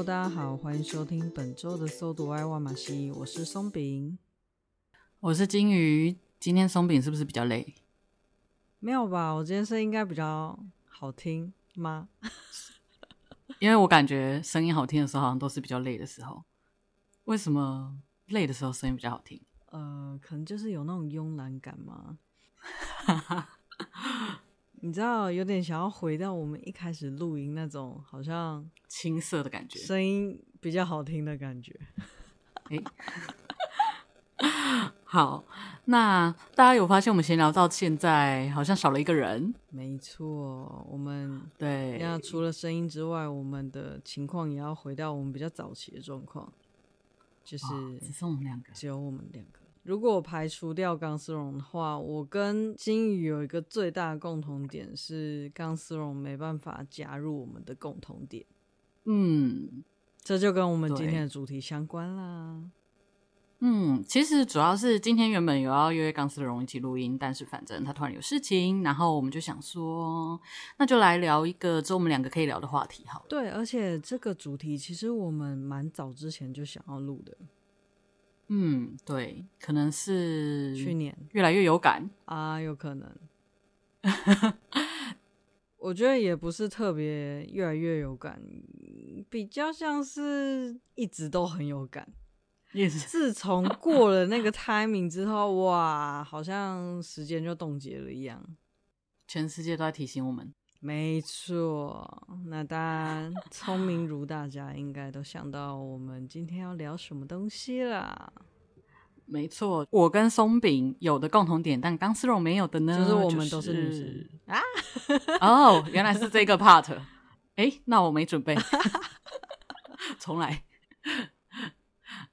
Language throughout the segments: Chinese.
Hello，大家好，欢迎收听本周的搜读爱万马西，我是松饼，我是金鱼。今天松饼是不是比较累？没有吧，我今天声音应该比较好听吗？因为我感觉声音好听的时候，好像都是比较累的时候。为什么累的时候声音比较好听？呃，可能就是有那种慵懒感嘛。你知道，有点想要回到我们一开始录音那种，好像青涩的感觉，声音比较好听的感觉。欸好，那大家有发现我们闲聊到现在好像少了一个人？没错，我们 对，那除了声音之外，我们的情况也要回到我们比较早期的状况，就是只剩我们两个，只有我们两个。如果我排除掉钢丝绒的话，我跟金鱼有一个最大的共同点是钢丝绒没办法加入我们的共同点。嗯，这就跟我们今天的主题相关啦。嗯，其实主要是今天原本有要约钢丝绒一起录音，但是反正他突然有事情，然后我们就想说，那就来聊一个只有我们两个可以聊的话题好了。对，而且这个主题其实我们蛮早之前就想要录的。嗯，对，可能是去年越来越有感啊，有可能。我觉得也不是特别越来越有感，比较像是一直都很有感。Yes. 自从过了那个 timing 之后，哇，好像时间就冻结了一样。全世界都在提醒我们。没错，那当然，聪明如大家应该都想到我们今天要聊什么东西啦。没错，我跟松饼有的共同点，但钢丝绒没有的呢，就是我们都是女生、就是、啊。哦，原来是这个 part。哎，那我没准备，重来。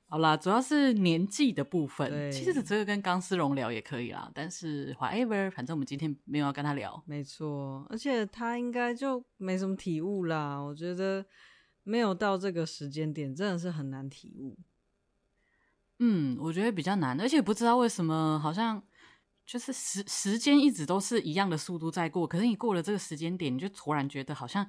好啦，主要是年纪的部分。其实这个跟钢丝绒聊也可以啦，但是 whatever，反正我们今天没有要跟他聊。没错，而且他应该就没什么体悟啦。我觉得没有到这个时间点，真的是很难体悟。嗯，我觉得比较难，而且不知道为什么，好像就是时时间一直都是一样的速度在过，可是你过了这个时间点，你就突然觉得好像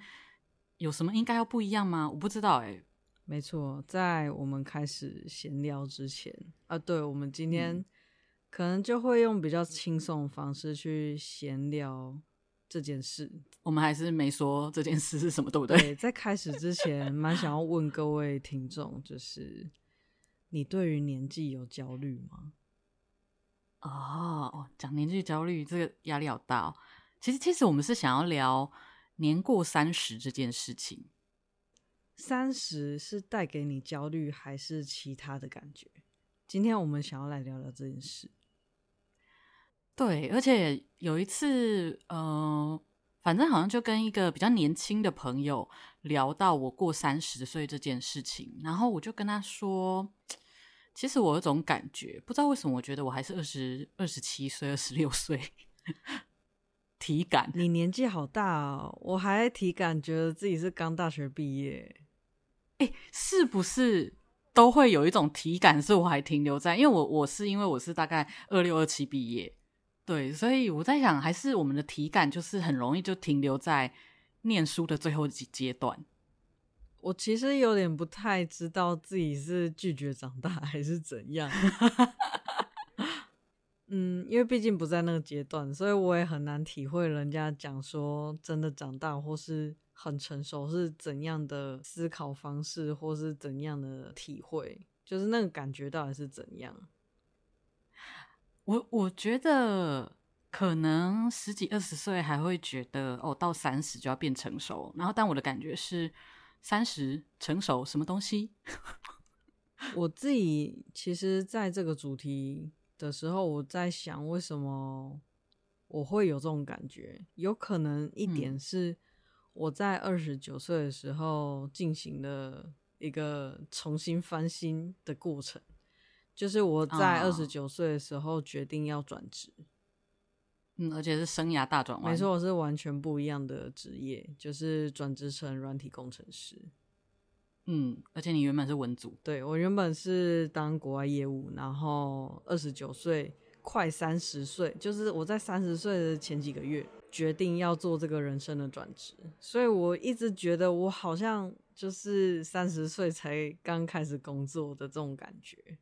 有什么应该要不一样吗？我不知道哎、欸。没错，在我们开始闲聊之前啊，对，我们今天可能就会用比较轻松的方式去闲聊这件事。我们还是没说这件事是什么，对不对？对，在开始之前，蛮想要问各位听众，就是你对于年纪有焦虑吗？哦，讲年纪焦虑，这个压力好大哦。其实，其实我们是想要聊年过三十这件事情。三十是带给你焦虑，还是其他的感觉？今天我们想要来聊聊这件事。对，而且有一次，嗯、呃，反正好像就跟一个比较年轻的朋友聊到我过三十岁这件事情，然后我就跟他说，其实我有种感觉，不知道为什么，我觉得我还是二十二十七岁、二十六岁。体感，你年纪好大哦，我还体感觉得自己是刚大学毕业。哎、欸，是不是都会有一种体感？是我还停留在，因为我我是因为我是大概二六二七毕业，对，所以我在想，还是我们的体感就是很容易就停留在念书的最后几阶段。我其实有点不太知道自己是拒绝长大还是怎样。嗯，因为毕竟不在那个阶段，所以我也很难体会人家讲说真的长大或是。很成熟是怎样的思考方式，或是怎样的体会？就是那个感觉到底是怎样？我我觉得可能十几二十岁还会觉得哦，到三十就要变成熟。然后，但我的感觉是三十成熟什么东西？我自己其实在这个主题的时候，我在想为什么我会有这种感觉？有可能一点是。我在二十九岁的时候进行了一个重新翻新的过程，就是我在二十九岁的时候决定要转职，嗯，而且是生涯大转弯。没错，我是完全不一样的职业，就是转职成软体工程师。嗯，而且你原本是文组，对，我原本是当国外业务，然后二十九岁快三十岁，就是我在三十岁的前几个月。决定要做这个人生的转职，所以我一直觉得我好像就是三十岁才刚开始工作的这种感觉。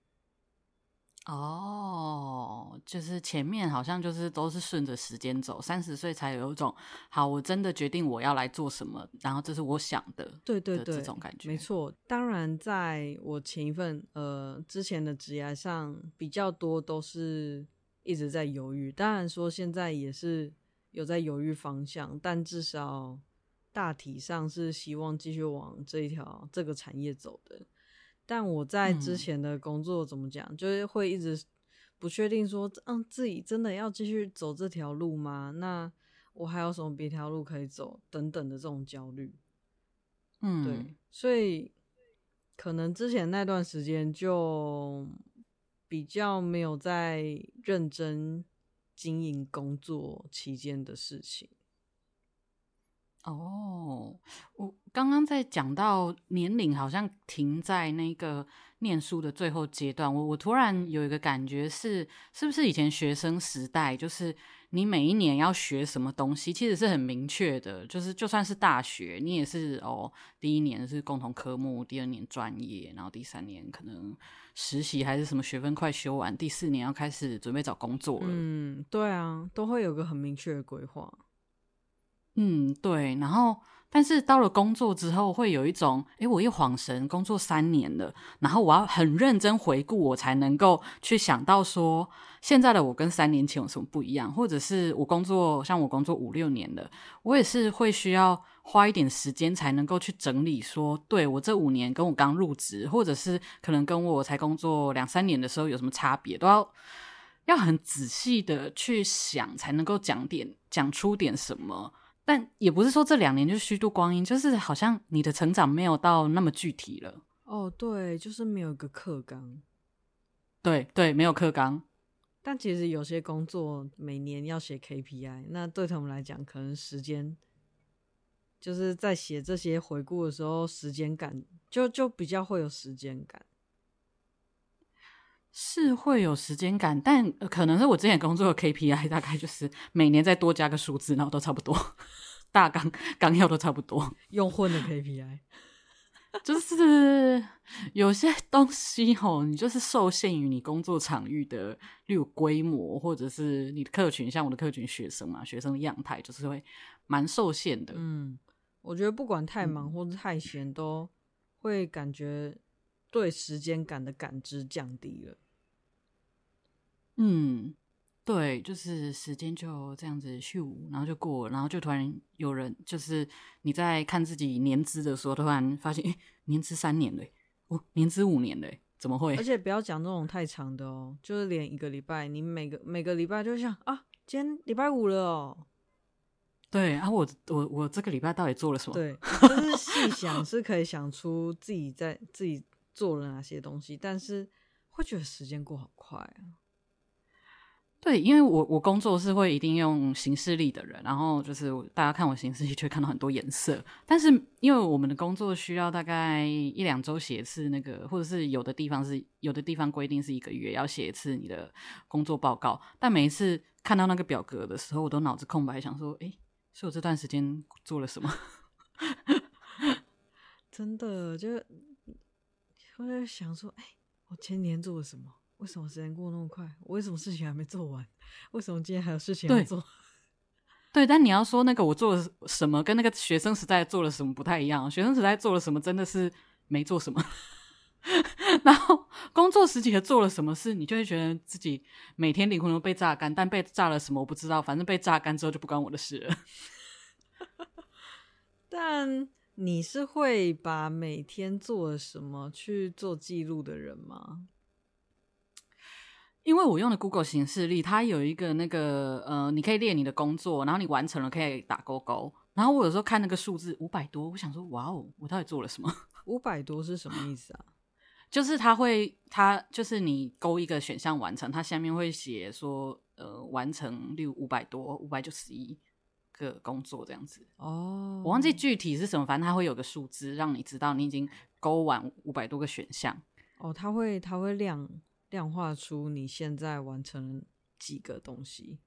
哦，就是前面好像就是都是顺着时间走，三十岁才有一种好，我真的决定我要来做什么，然后这是我想的，对对对，这种感觉没错。当然，在我前一份呃之前的职业上，比较多都是一直在犹豫。当然说现在也是有在犹豫方向，但至少大体上是希望继续往这一条这个产业走的。但我在之前的工作怎么讲，嗯、就是会一直不确定说，嗯，自己真的要继续走这条路吗？那我还有什么别条路可以走？等等的这种焦虑。嗯，对，所以可能之前那段时间就比较没有在认真经营工作期间的事情。哦，我刚刚在讲到年龄，好像停在那个念书的最后阶段。我我突然有一个感觉是，是不是以前学生时代，就是你每一年要学什么东西，其实是很明确的。就是就算是大学，你也是哦，第一年是共同科目，第二年专业，然后第三年可能实习还是什么学分快修完，第四年要开始准备找工作了。嗯，对啊，都会有个很明确的规划。嗯，对，然后但是到了工作之后，会有一种，诶，我一晃神，工作三年了，然后我要很认真回顾，我才能够去想到说，现在的我跟三年前有什么不一样，或者是我工作，像我工作五六年了，我也是会需要花一点时间才能够去整理说，对，我这五年跟我刚入职，或者是可能跟我才工作两三年的时候有什么差别，都要要很仔细的去想，才能够讲点讲出点什么。但也不是说这两年就虚度光阴，就是好像你的成长没有到那么具体了。哦，对，就是没有一个课纲。对对，没有课纲。但其实有些工作每年要写 KPI，那对他们来讲，可能时间就是在写这些回顾的时候，时间感就就比较会有时间感。是会有时间感，但可能是我之前工作的 KPI 大概就是每年再多加个数字，然后都差不多，大纲纲要都差不多，用混的 KPI，就是有些东西吼，你就是受限于你工作场域的，例如规模，或者是你的客群，像我的客群学生嘛，学生的样态就是会蛮受限的。嗯，我觉得不管太忙或者太闲，嗯，都会感觉对时间感的感知降低了。嗯，对，就是时间就这样子咻，然后就过了，然后就突然有人，就是你在看自己年资的时候，突然发现，诶，年资三年嘞，哦，年资五年嘞，怎么会？而 且不要讲那种太长的哦，就是连一个礼拜，你每个每个礼拜就想啊，今天礼拜五了哦。对啊，我我我这个礼拜到底做了什么？对，就是细想是可以想出自己在自己做了哪些东西，但是会觉得时间过好快啊。对，因为我我工作是会一定用行事历的人，然后就是大家看我行事历，就会看到很多颜色。但是因为我们的工作需要大概一两周写一次那个，或者是有的地方是有的地方规定是一个月要写一次你的工作报告。但每一次看到那个表格的时候，我都脑子空白，想说：“诶，是我这段时间做了什么？” 真的就我在想说：“诶，我前年做了什么？”为什么时间过那么快？我为什么事情还没做完？为什么今天还有事情要做？对，但你要说那个我做了什么，跟那个学生时代做了什么不太一样。学生时代做了什么，真的是没做什么。然后工作时期的做了什么事，你就会觉得自己每天灵魂都被榨干，但被榨了什么我不知道，反正被榨干之后就不关我的事了。但你是会把每天做了什么去做记录的人吗？因为我用的 Google 行事历，它有一个那个呃，你可以列你的工作，然后你完成了可以打勾勾。然后我有时候看那个数字五百多，我想说哇哦，我到底做了什么？五百多是什么意思啊？就是它会，它就是你勾一个选项完成，它下面会写说呃，完成六五百多，五百九十一个工作这样子。哦，我忘记具体是什么，反正它会有个数字，让你知道你已经勾完五百多个选项。哦，它会它会亮。量化出你现在完成几个东西，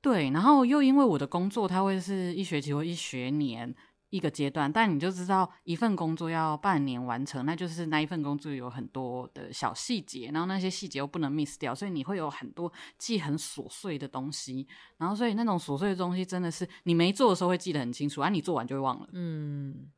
对，然后又因为我的工作，它会是一学期或一学年，一个阶段，但你就知道一份工作要半年完成，那就是那一份工作有很多的小细节，然后那些细节又不能 miss 掉，所以你会有很多记很琐碎的东西，然后所以那种琐碎的东西真的是你没做的时候会记得很清楚，而、啊、你做完就会忘了。嗯，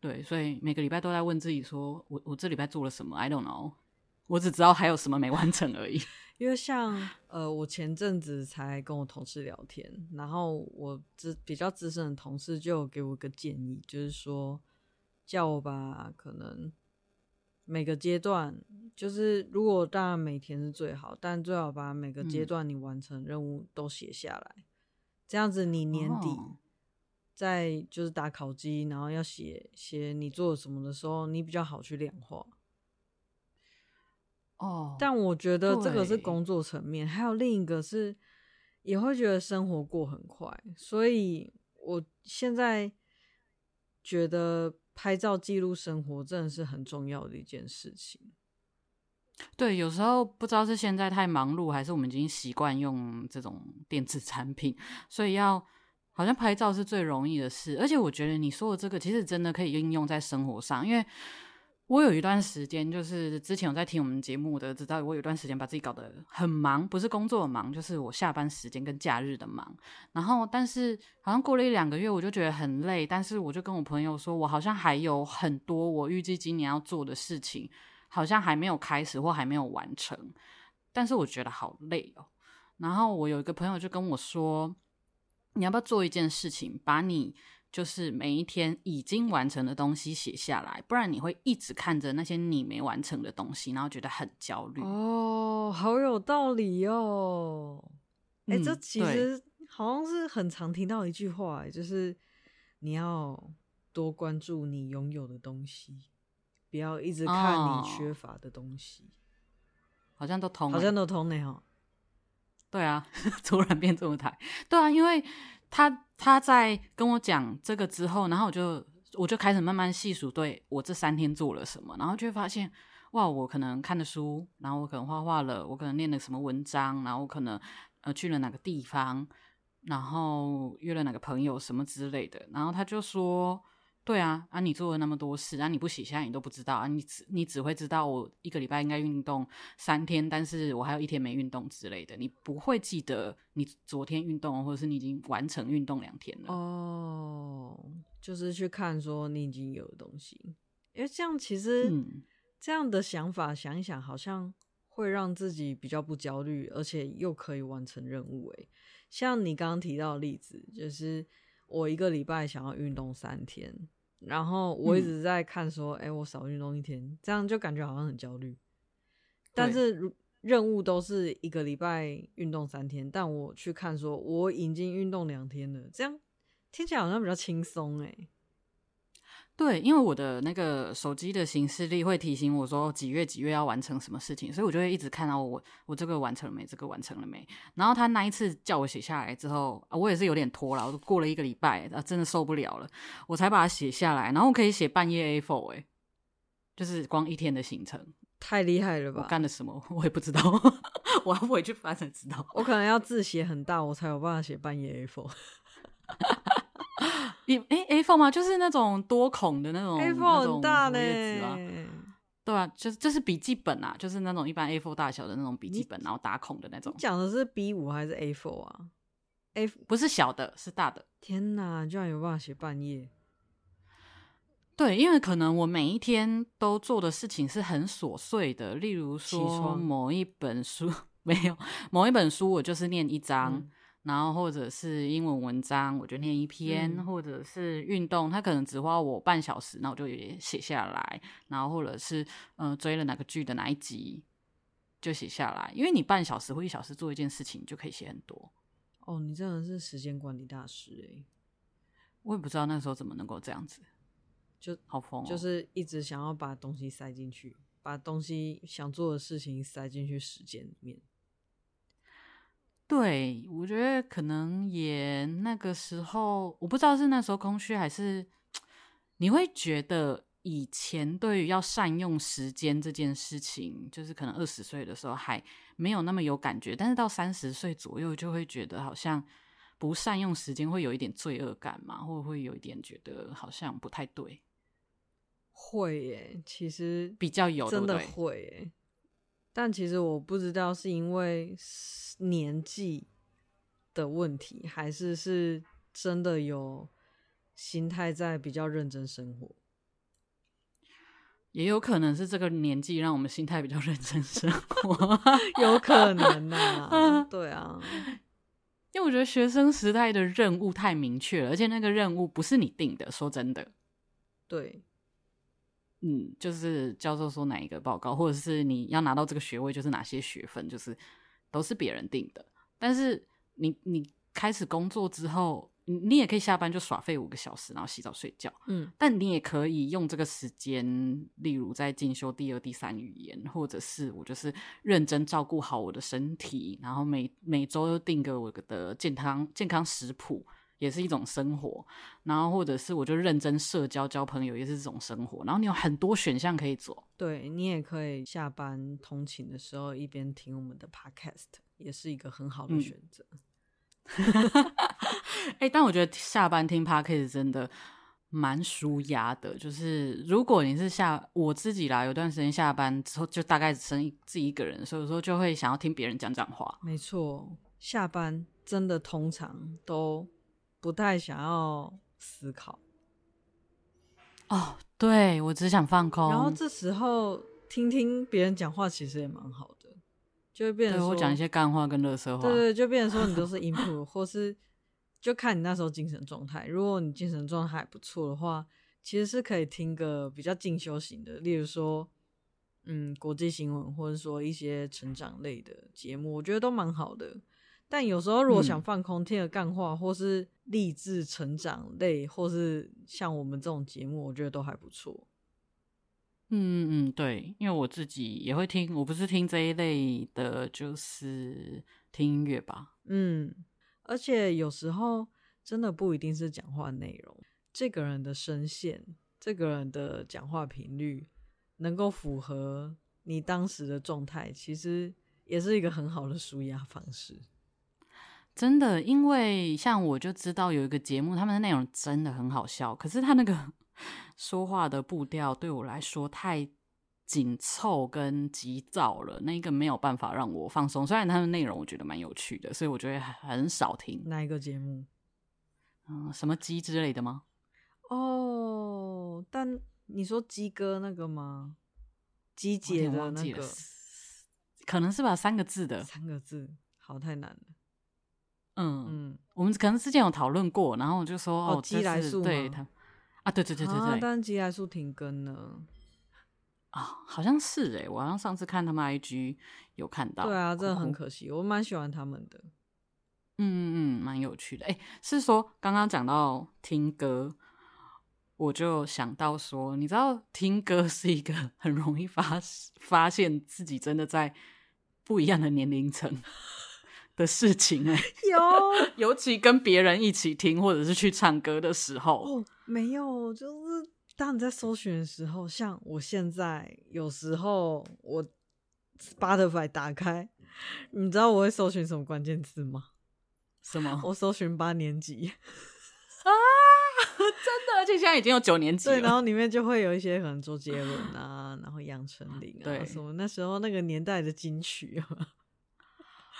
对，所以每个礼拜都在问自己说，我我这礼拜做了什么？I don't know，我只知道还有什么没完成而已。因为像呃，我前阵子才跟我同事聊天，然后我资比较资深的同事就给我个建议，就是说叫我把可能每个阶段，就是如果当然每天是最好，但最好把每个阶段你完成任务都写下来，嗯、这样子你年底在就是打考绩，然后要写写你做了什么的时候，你比较好去量化。哦，但我觉得这个是工作层面，还有另一个是也会觉得生活过很快，所以我现在觉得拍照记录生活真的是很重要的一件事情。对，有时候不知道是现在太忙碌，还是我们已经习惯用这种电子产品，所以要好像拍照是最容易的事。而且我觉得你说的这个其实真的可以应用在生活上，因为。我有一段时间，就是之前有在听我们节目的，知道我有一段时间把自己搞得很忙，不是工作的忙，就是我下班时间跟假日的忙。然后，但是好像过了一两个月，我就觉得很累。但是我就跟我朋友说，我好像还有很多我预计今年要做的事情，好像还没有开始或还没有完成。但是我觉得好累哦。然后我有一个朋友就跟我说，你要不要做一件事情，把你。就是每一天已经完成的东西写下来，不然你会一直看着那些你没完成的东西，然后觉得很焦虑。哦，好有道理哦！哎、欸，这其实好像是很常听到一句话，就是你要多关注你拥有的东西，不要一直看你缺乏的东西。哦、好像都通，好像都通呢哈。对啊，突然变这么台。对啊，因为。他他在跟我讲这个之后，然后我就我就开始慢慢细数对我这三天做了什么，然后就会发现，哇，我可能看了书，然后我可能画画了，我可能念了什么文章，然后我可能呃去了哪个地方，然后约了哪个朋友什么之类的，然后他就说。对啊，啊，你做了那么多事，啊，你不写下来你都不知道啊，你只你只会知道我一个礼拜应该运动三天，但是我还有一天没运动之类的，你不会记得你昨天运动，或者是你已经完成运动两天了。哦，就是去看说你已经有的东西，因为这样其实、嗯、这样的想法想一想，好像会让自己比较不焦虑，而且又可以完成任务。诶，像你刚刚提到的例子，就是。我一个礼拜想要运动三天，然后我一直在看说，哎、嗯欸，我少运动一天，这样就感觉好像很焦虑。但是任务都是一个礼拜运动三天，但我去看说，我已经运动两天了，这样听起来好像比较轻松哎。对，因为我的那个手机的行事历会提醒我说几月几月要完成什么事情，所以我就会一直看到我我这个完成了没，这个完成了没。然后他那一次叫我写下来之后，啊，我也是有点拖了，我过了一个礼拜，啊，真的受不了了，我才把它写下来。然后我可以写半夜 A4，哎，就是光一天的行程，太厉害了吧？我干了什么？我也不知道，我要回去翻才知道。我可能要字写很大，我才有办法写半夜 A4。你诶，A4 吗？就是那种多孔的那种 A4 很大呢，对啊，就是就是笔记本啊，就是那种一般 A4 大小的那种笔记本，然后打孔的那种。讲的是 B 五还是 A4 啊？A 不是小的，是大的。天哪，居然有办法写半夜？对，因为可能我每一天都做的事情是很琐碎的，例如说某一本书 没有，某一本书我就是念一章。嗯然后或者是英文文章，我就念一篇；嗯、或者是运动，他可能只花我半小时，那我就也写下来。然后或者是嗯、呃，追了哪个剧的哪一集，就写下来。因为你半小时或一小时做一件事情，就可以写很多。哦，你真的是时间管理大师诶。我也不知道那时候怎么能够这样子，就好疯、哦，就是一直想要把东西塞进去，把东西想做的事情塞进去时间里面。对，我觉得可能也那个时候，我不知道是那时候空虚，还是你会觉得以前对于要善用时间这件事情，就是可能二十岁的时候还没有那么有感觉，但是到三十岁左右就会觉得好像不善用时间，会有一点罪恶感吗？会不会有一点觉得好像不太对？会耶，其实比较有，真的会耶。但其实我不知道是因为年纪的问题，还是是真的有心态在比较认真生活。也有可能是这个年纪让我们心态比较认真生活，有可能呐、啊。对啊，因为我觉得学生时代的任务太明确了，而且那个任务不是你定的。说真的，对，嗯，就是教授说哪一个报告，或者是你要拿到这个学位，就是哪些学分，就是都是别人定的。但是你你开始工作之后。你也可以下班就耍废五个小时，然后洗澡睡觉。嗯，但你也可以用这个时间，例如在进修第二、第三语言，或者是我就是认真照顾好我的身体，然后每每周都定个我的健康健康食谱，也是一种生活。然后或者是我就认真社交交朋友，也是这种生活。然后你有很多选项可以做。对，你也可以下班通勤的时候一边听我们的 podcast，也是一个很好的选择。嗯哎、欸，但我觉得下班听 Podcast 真的蛮舒压的。就是如果你是下我自己啦，有段时间下班之后就大概只剩自己一个人，所以说就会想要听别人讲讲话。没错，下班真的通常都不太想要思考。哦，对，我只想放空。然后这时候听听别人讲话，其实也蛮好的。就会变成说，我讲一些干话跟热色话。对对，就变成说你都是 input，或是就看你那时候精神状态。如果你精神状态还不错的话，其实是可以听个比较进修型的，例如说，嗯，国际新闻，或者说一些成长类的节目，我觉得都蛮好的。但有时候如果想放空，听个干话，或是励志成长类，或是像我们这种节目，我觉得都还不错。嗯嗯，对，因为我自己也会听，我不是听这一类的，就是听音乐吧。嗯，而且有时候真的不一定是讲话内容，这个人的声线，这个人的讲话频率，能够符合你当时的状态，其实也是一个很好的舒压方式。真的，因为像我就知道有一个节目，他们的内容真的很好笑，可是他那个。说话的步调对我来说太紧凑跟急躁了，那个没有办法让我放松。虽然他的内容我觉得蛮有趣的，所以我觉得很少听。哪一个节目？嗯，什么鸡之类的吗？哦，但你说鸡哥那个吗？鸡姐的那个，可能是吧，三个字的，三个字，好，太难了。嗯。嗯，我们可能之前有讨论过，然后我就说哦，鸡来素对他。啊，对对对对对，啊、但鸡来素停更了。啊，好像是哎，我好像上次看他们 IG 有看到，对啊，真的很可惜，我蛮喜欢他们的，嗯嗯嗯，蛮有趣的。哎，是说刚刚讲到听歌，我就想到说，你知道听歌是一个 很容易发发现自己真的在不一样的年龄层的事情哎，有，尤其跟别人一起听或者是去唱歌的时候。哦没有，就是当你在搜寻的时候，像我现在有时候我 Spotify 打开，你知道我会搜寻什么关键字吗？什么？我搜寻八年级啊，真的，而且现在已经有九年级了。对，然后里面就会有一些可能周杰伦啊，然后杨丞琳啊，对什么那时候那个年代的金曲啊。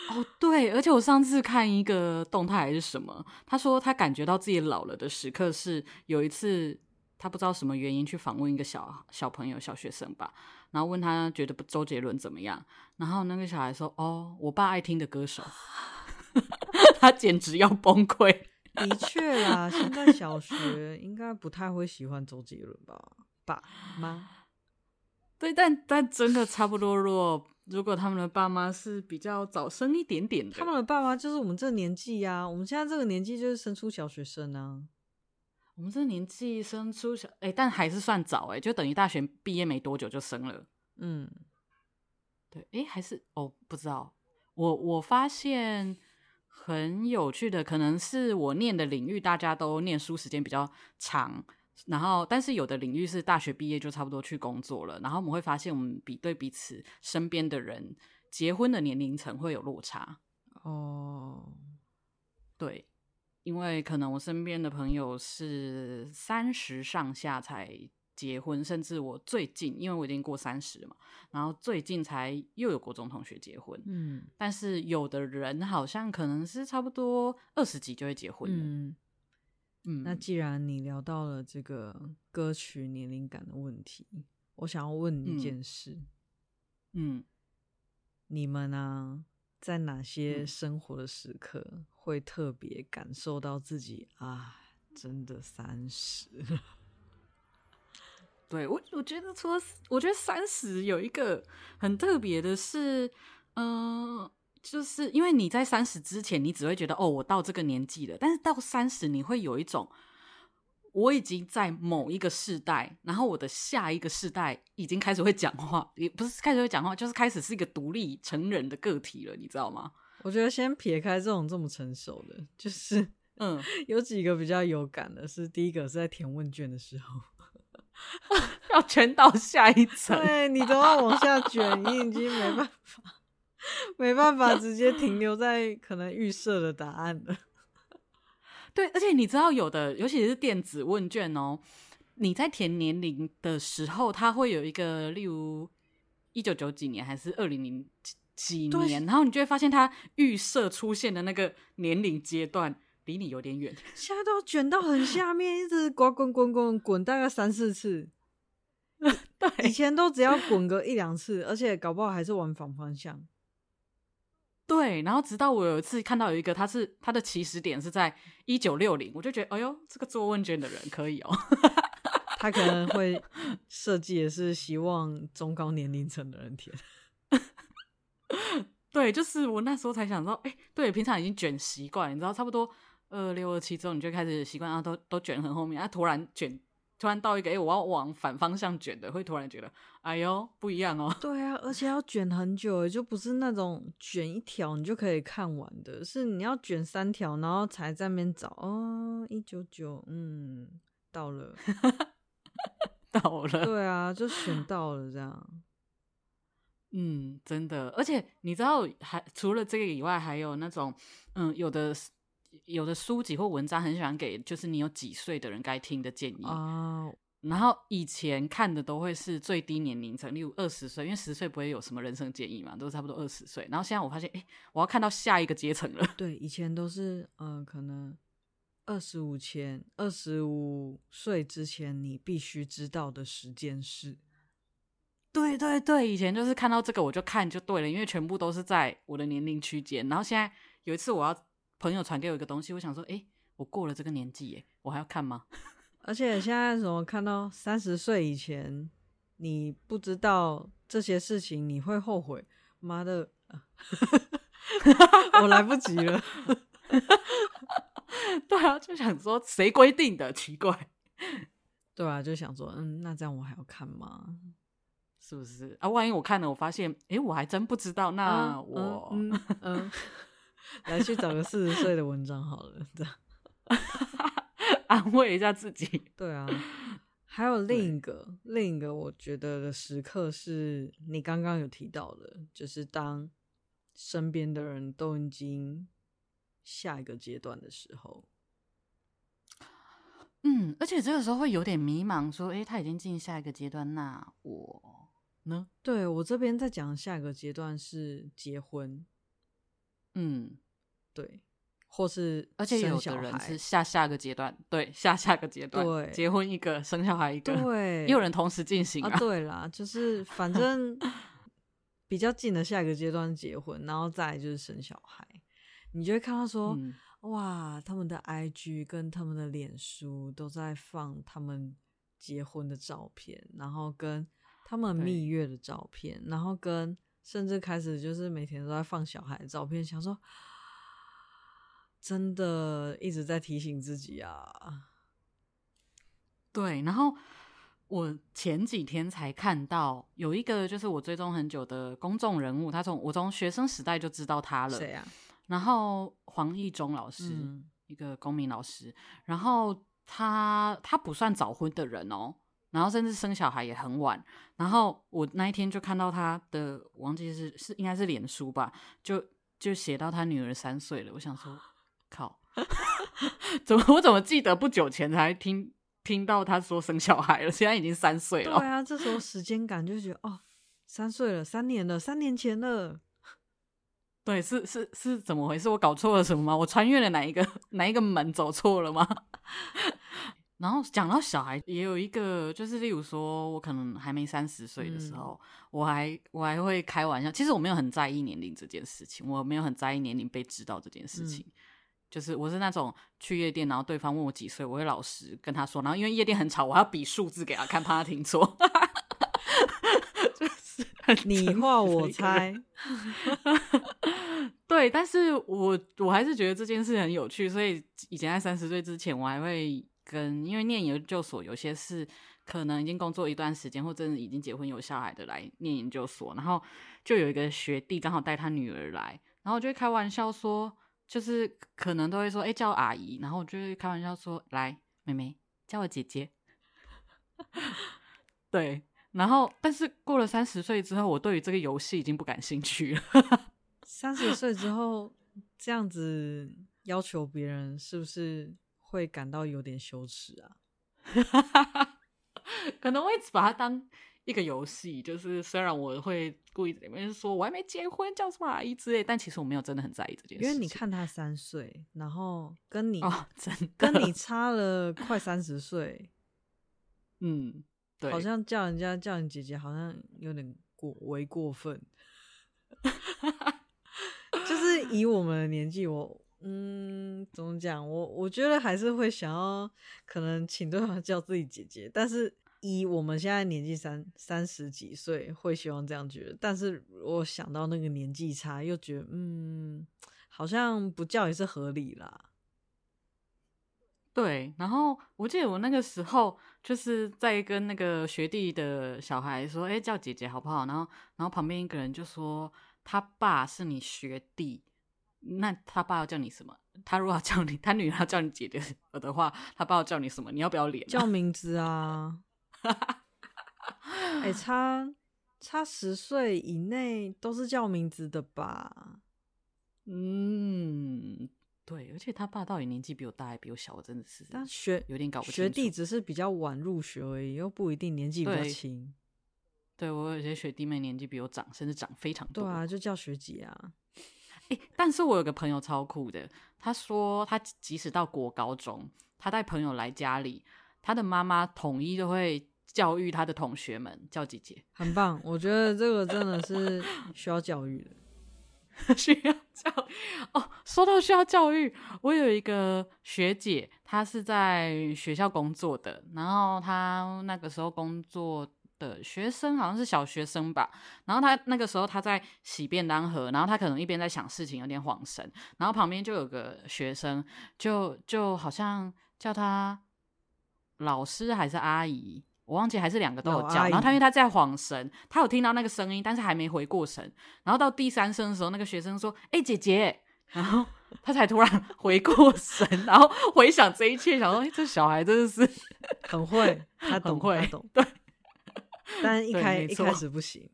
哦，对，而且我上次看一个动态还是什么，他说他感觉到自己老了的时刻是有一次，他不知道什么原因去访问一个小小朋友、小学生吧，然后问他觉得周杰伦怎么样，然后那个小孩说：“哦，我爸爱听的歌手。”他简直要崩溃。的确啦，现在小学应该不太会喜欢周杰伦吧？爸妈？对，但但真的差不多弱。如果他们的爸妈是比较早生一点点的，他们的爸妈就是我们这个年纪呀、啊。我们现在这个年纪就是生出小学生啊。我们这个年纪生出小，哎、欸，但还是算早哎、欸，就等于大学毕业没多久就生了。嗯，对，哎、欸，还是哦，不知道。我我发现很有趣的，可能是我念的领域，大家都念书时间比较长。然后，但是有的领域是大学毕业就差不多去工作了。然后我们会发现，我们比对彼此身边的人结婚的年龄层会有落差。哦，对，因为可能我身边的朋友是三十上下才结婚，甚至我最近，因为我已经过三十了嘛，然后最近才又有国中同学结婚，嗯，但是有的人好像可能是差不多二十几就会结婚了，嗯，嗯，那既然你聊到了这个歌曲年龄感的问题，我想要问你一件事，嗯，嗯，你们呢、啊，在哪些生活的时刻会特别感受到自己啊，真的三十？对我，我觉得说，我觉得三十有一个很特别的是，嗯、呃，就是因为你在三十之前，你只会觉得哦，我到这个年纪了。但是到三十，你会有一种，我已经在某一个世代，然后我的下一个世代已经开始会讲话，也不是开始会讲话，就是开始是一个独立成人的个体了，你知道吗？我觉得先撇开这种这么成熟的，就是嗯，有几个比较有感的是，第一个是在填问卷的时候。要卷到下一层，对，你都要往下卷，你已经没办法，没办法直接停留在可能预设的答案了。对，而且你知道，有的尤其是电子问卷哦，你在填年龄的时候，它会有一个，例如一九九几年还是二零零几年，然后你就会发现它预设出现的那个年龄阶段。离你有点远，现在都卷到很下面，一直滚滚滚滚滚，大概三四次。对，以前都只要滚个一两次，而且搞不好还是往反方向。对，然后直到我有一次看到有一个，他是他的起始点是在一九六零，我就觉得，哎呦，这个做问卷的人可以哦。他可能会设计也是希望中高年龄层的人填。对，就是我那时候才想到，哎，对，平常已经卷习惯，你知道，差不多。二六二七之后，你就开始习惯啊，都都卷很后面啊，突然卷，突然到一个，哎、欸，我要往反方向卷的，会突然觉得，哎呦，不一样哦。对啊，而且要卷很久，就不是那种卷一条你就可以看完的，是你要卷三条，然后才在那边找哦，一九九，嗯，到了，到了，对啊，就选到了这样。嗯，真的，而且你知道，还除了这个以外，还有那种，嗯，有的。有的书籍或文章很喜欢给，就是你有几岁的人该听的建议啊。Oh. 然后以前看的都会是最低年龄层，例如二十岁，因为十岁不会有什么人生建议嘛，都差不多二十岁。然后现在我发现，哎，我要看到下一个阶层了。对，以前都是，嗯、呃，可能二十五前，二十五岁之前你必须知道的十件事。对对对，以前就是看到这个我就看就对了，因为全部都是在我的年龄区间。然后现在有一次我要。朋友传给我一个东西，我想说，哎，我过了这个年纪，哎，我还要看吗？而且现在什么看到三十岁以前，你不知道这些事情，你会后悔。妈的，我来不及了。对啊，就想说，谁规定的？奇怪。对啊，就想说，嗯，那这样我还要看吗？是不是啊？万一我看了，我发现，哎，我还真不知道。那我，嗯。嗯嗯来去找个四十岁的文章好了，这样 安慰一下自己。对啊，还有另一个另一个，我觉得的时刻是你刚刚有提到的，就是当身边的人都已经下一个阶段的时候。嗯，而且这个时候会有点迷茫，说：“诶，他已经进下一个阶段，那我呢？”对，我这边在讲下一个阶段是结婚。嗯，对，或是而且有的人是下下个阶段，对，下下个阶段，对，结婚一个，生小孩一个，对，也有人同时进行啊。啊对啦，就是反正 比较近的下一个阶段结婚，然后再就是生小孩，你就会看到说，嗯、哇，他们的 IG 跟他们的脸书都在放他们结婚的照片，然后跟他们蜜月的照片，然后跟。甚至开始就是每天都在放小孩的照片，想说，真的一直在提醒自己啊。对，然后我前几天才看到有一个就是我追踪很久的公众人物，他从我从学生时代就知道他了。谁啊？然后黄义中老师，嗯、一个公民老师。然后他他不算早婚的人哦。然后甚至生小孩也很晚，然后我那一天就看到他的，忘记是是应该是脸书吧，就就写到他女儿三岁了。我想说，靠，怎么我怎么记得不久前才听听到他说生小孩了，现在已经三岁了。对啊，这时候时间感就觉得哦，三岁了，三年了，三年前了。对，是是是怎么回事？我搞错了什么吗？我穿越了哪一个 哪一个门走错了吗？然后讲到小孩，也有一个，就是例如说，我可能还没三十岁的时候，嗯、我还我还会开玩笑。其实我没有很在意年龄这件事情，我没有很在意年龄被知道这件事情。嗯、就是我是那种去夜店，然后对方问我几岁，我会老实跟他说。然后因为夜店很吵，我还要比数字给他看，怕他听错。就是 你画我猜。对，但是我我还是觉得这件事很有趣，所以以前在三十岁之前，我还会。跟因为念研究所，有些是可能已经工作一段时间，或者已经结婚有小孩的来念研究所，然后就有一个学弟刚好带他女儿来，然后我就会开玩笑说，就是可能都会说，哎，叫阿姨，然后我就会开玩笑说，来，妹妹叫我姐姐。对，然后但是过了三十岁之后，我对于这个游戏已经不感兴趣了。三十岁之后这样子要求别人，是不是？会感到有点羞耻啊，可能我一直把它当一个游戏，就是虽然我会故意在里面说我还没结婚，叫什么阿姨之类，但其实我没有真的很在意这件事。因为你看他三岁，然后跟你哦，真的跟你差了快三十岁，嗯，对，好像叫人家叫你姐姐，好像有点过为过分。就是以我们的年纪，我。嗯，怎么讲？我我觉得还是会想要，可能请对方叫自己姐姐。但是以我们现在年纪三三十几岁，会希望这样觉得。但是我想到那个年纪差，又觉得嗯，好像不叫也是合理啦。对，然后我记得我那个时候就是在跟那个学弟的小孩说：“哎，叫姐姐好不好？”然后，然后旁边一个人就说：“他爸是你学弟。”那他爸要叫你什么？他如果要叫你，他女儿要叫你姐姐的话，他爸要叫你什么？你要不要脸？叫名字啊！哎、欸，差差十岁以内都是叫名字的吧？嗯，对。而且他爸到底年纪比我大还比我小？我真的是，但学有点搞不清楚。学弟只是比较晚入学而已，又不一定年纪比较轻。对，对我有些学弟妹年纪比我长，甚至长非常多。对啊，就叫学姐啊。欸，但是我有个朋友超酷的，他说他即使到国高中，他带朋友来家里，他的妈妈统一都会教育他的同学们叫姐姐，很棒。我觉得这个真的是需要教育的，需要教育哦。说到需要教育，我有一个学姐，她是在学校工作的，然后她那个时候工作。的学生好像是小学生吧，然后他那个时候他在洗便当盒，然后他可能一边在想事情，有点恍神，然后旁边就有个学生，就就好像叫他老师还是阿姨，我忘记还是两个都有叫，然后他因为他在恍神，他有听到那个声音，但是还没回过神，然后到第三声的时候，那个学生说：“哎、欸，姐姐。”然后他才突然 回过神，然后回想这一切，想说：“哎、欸，这小孩真的是很会，他懂很会，懂。” 对。但一开一开始不行，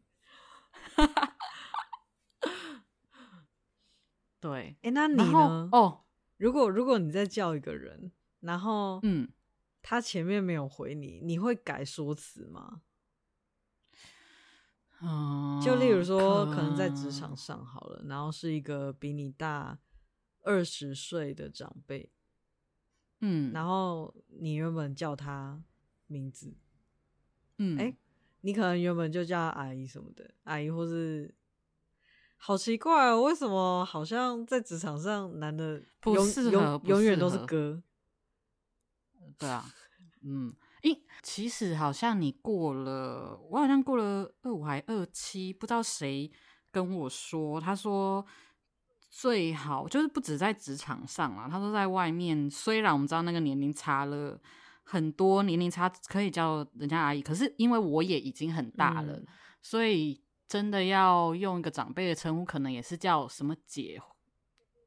对，哎、欸，那你呢？哦，如果如果你在叫一个人，然后嗯，他前面没有回你，你会改说辞吗？嗯，就例如说，可能在职场上好了，然后是一个比你大二十岁的长辈，嗯，然后你原本叫他名字，嗯，哎、欸。你可能原本就叫阿姨什么的，阿姨或是好奇怪哦，为什么好像在职场上男的不适合，永远都是哥？对啊，嗯，咦，其实好像你过了，我好像过了二五还二七，不知道谁跟我说，他说最好就是不止在职场上啦，他说在外面，虽然我们知道那个年龄差了。很多年龄差可以叫人家阿姨，可是因为我也已经很大了，嗯、所以真的要用一个长辈的称呼，可能也是叫什么姐，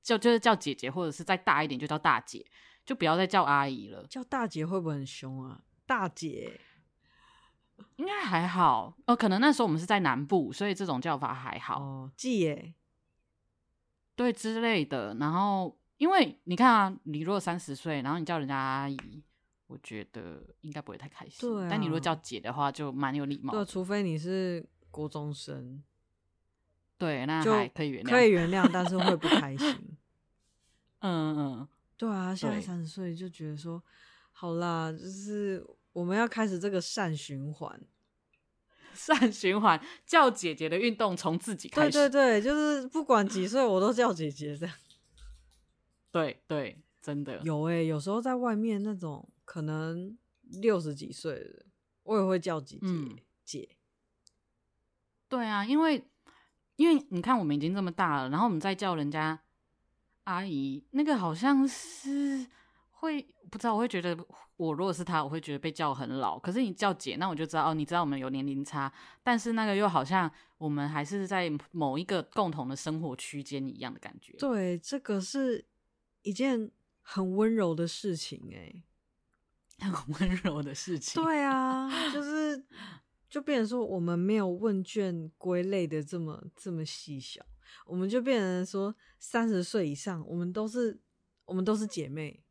就就是叫姐姐，或者是再大一点就叫大姐，就不要再叫阿姨了。叫大姐会不会很凶啊？大姐应该还好哦，可能那时候我们是在南部，所以这种叫法还好。哦，姐，对之类的，然后。因为你看啊，你如果三十岁，然后你叫人家阿姨，我觉得应该不会太开心。对啊，但你如果叫姐的话，就蛮有礼貌。对，除非你是国中生，对，那就可以原谅，可以原谅，但是会不开心。嗯嗯，对啊，现在三十岁就觉得说，好啦，就是我们要开始这个善循环。善循环，叫姐姐的运动从自己开始。对对对，就是不管几岁，我都叫姐姐这样。对对，真的有哎、欸，有时候在外面那种可能六十几岁的，我也会叫姐姐、嗯、姐。对啊，因为因为你看我们已经这么大了，然后我们再叫人家阿姨，那个好像是会不知道，我会觉得我如果是他，我会觉得被叫很老。可是你叫姐，那我就知道哦，你知道我们有年龄差，但是那个又好像我们还是在某一个共同的生活区间一样的感觉。对，这个是。一件很温柔的事情，欸，哎，很温柔的事情。对啊，就是就变成说，我们没有问卷归类的这么这么细小，我们就变成说，三十岁以上，我们都是我们都是姐妹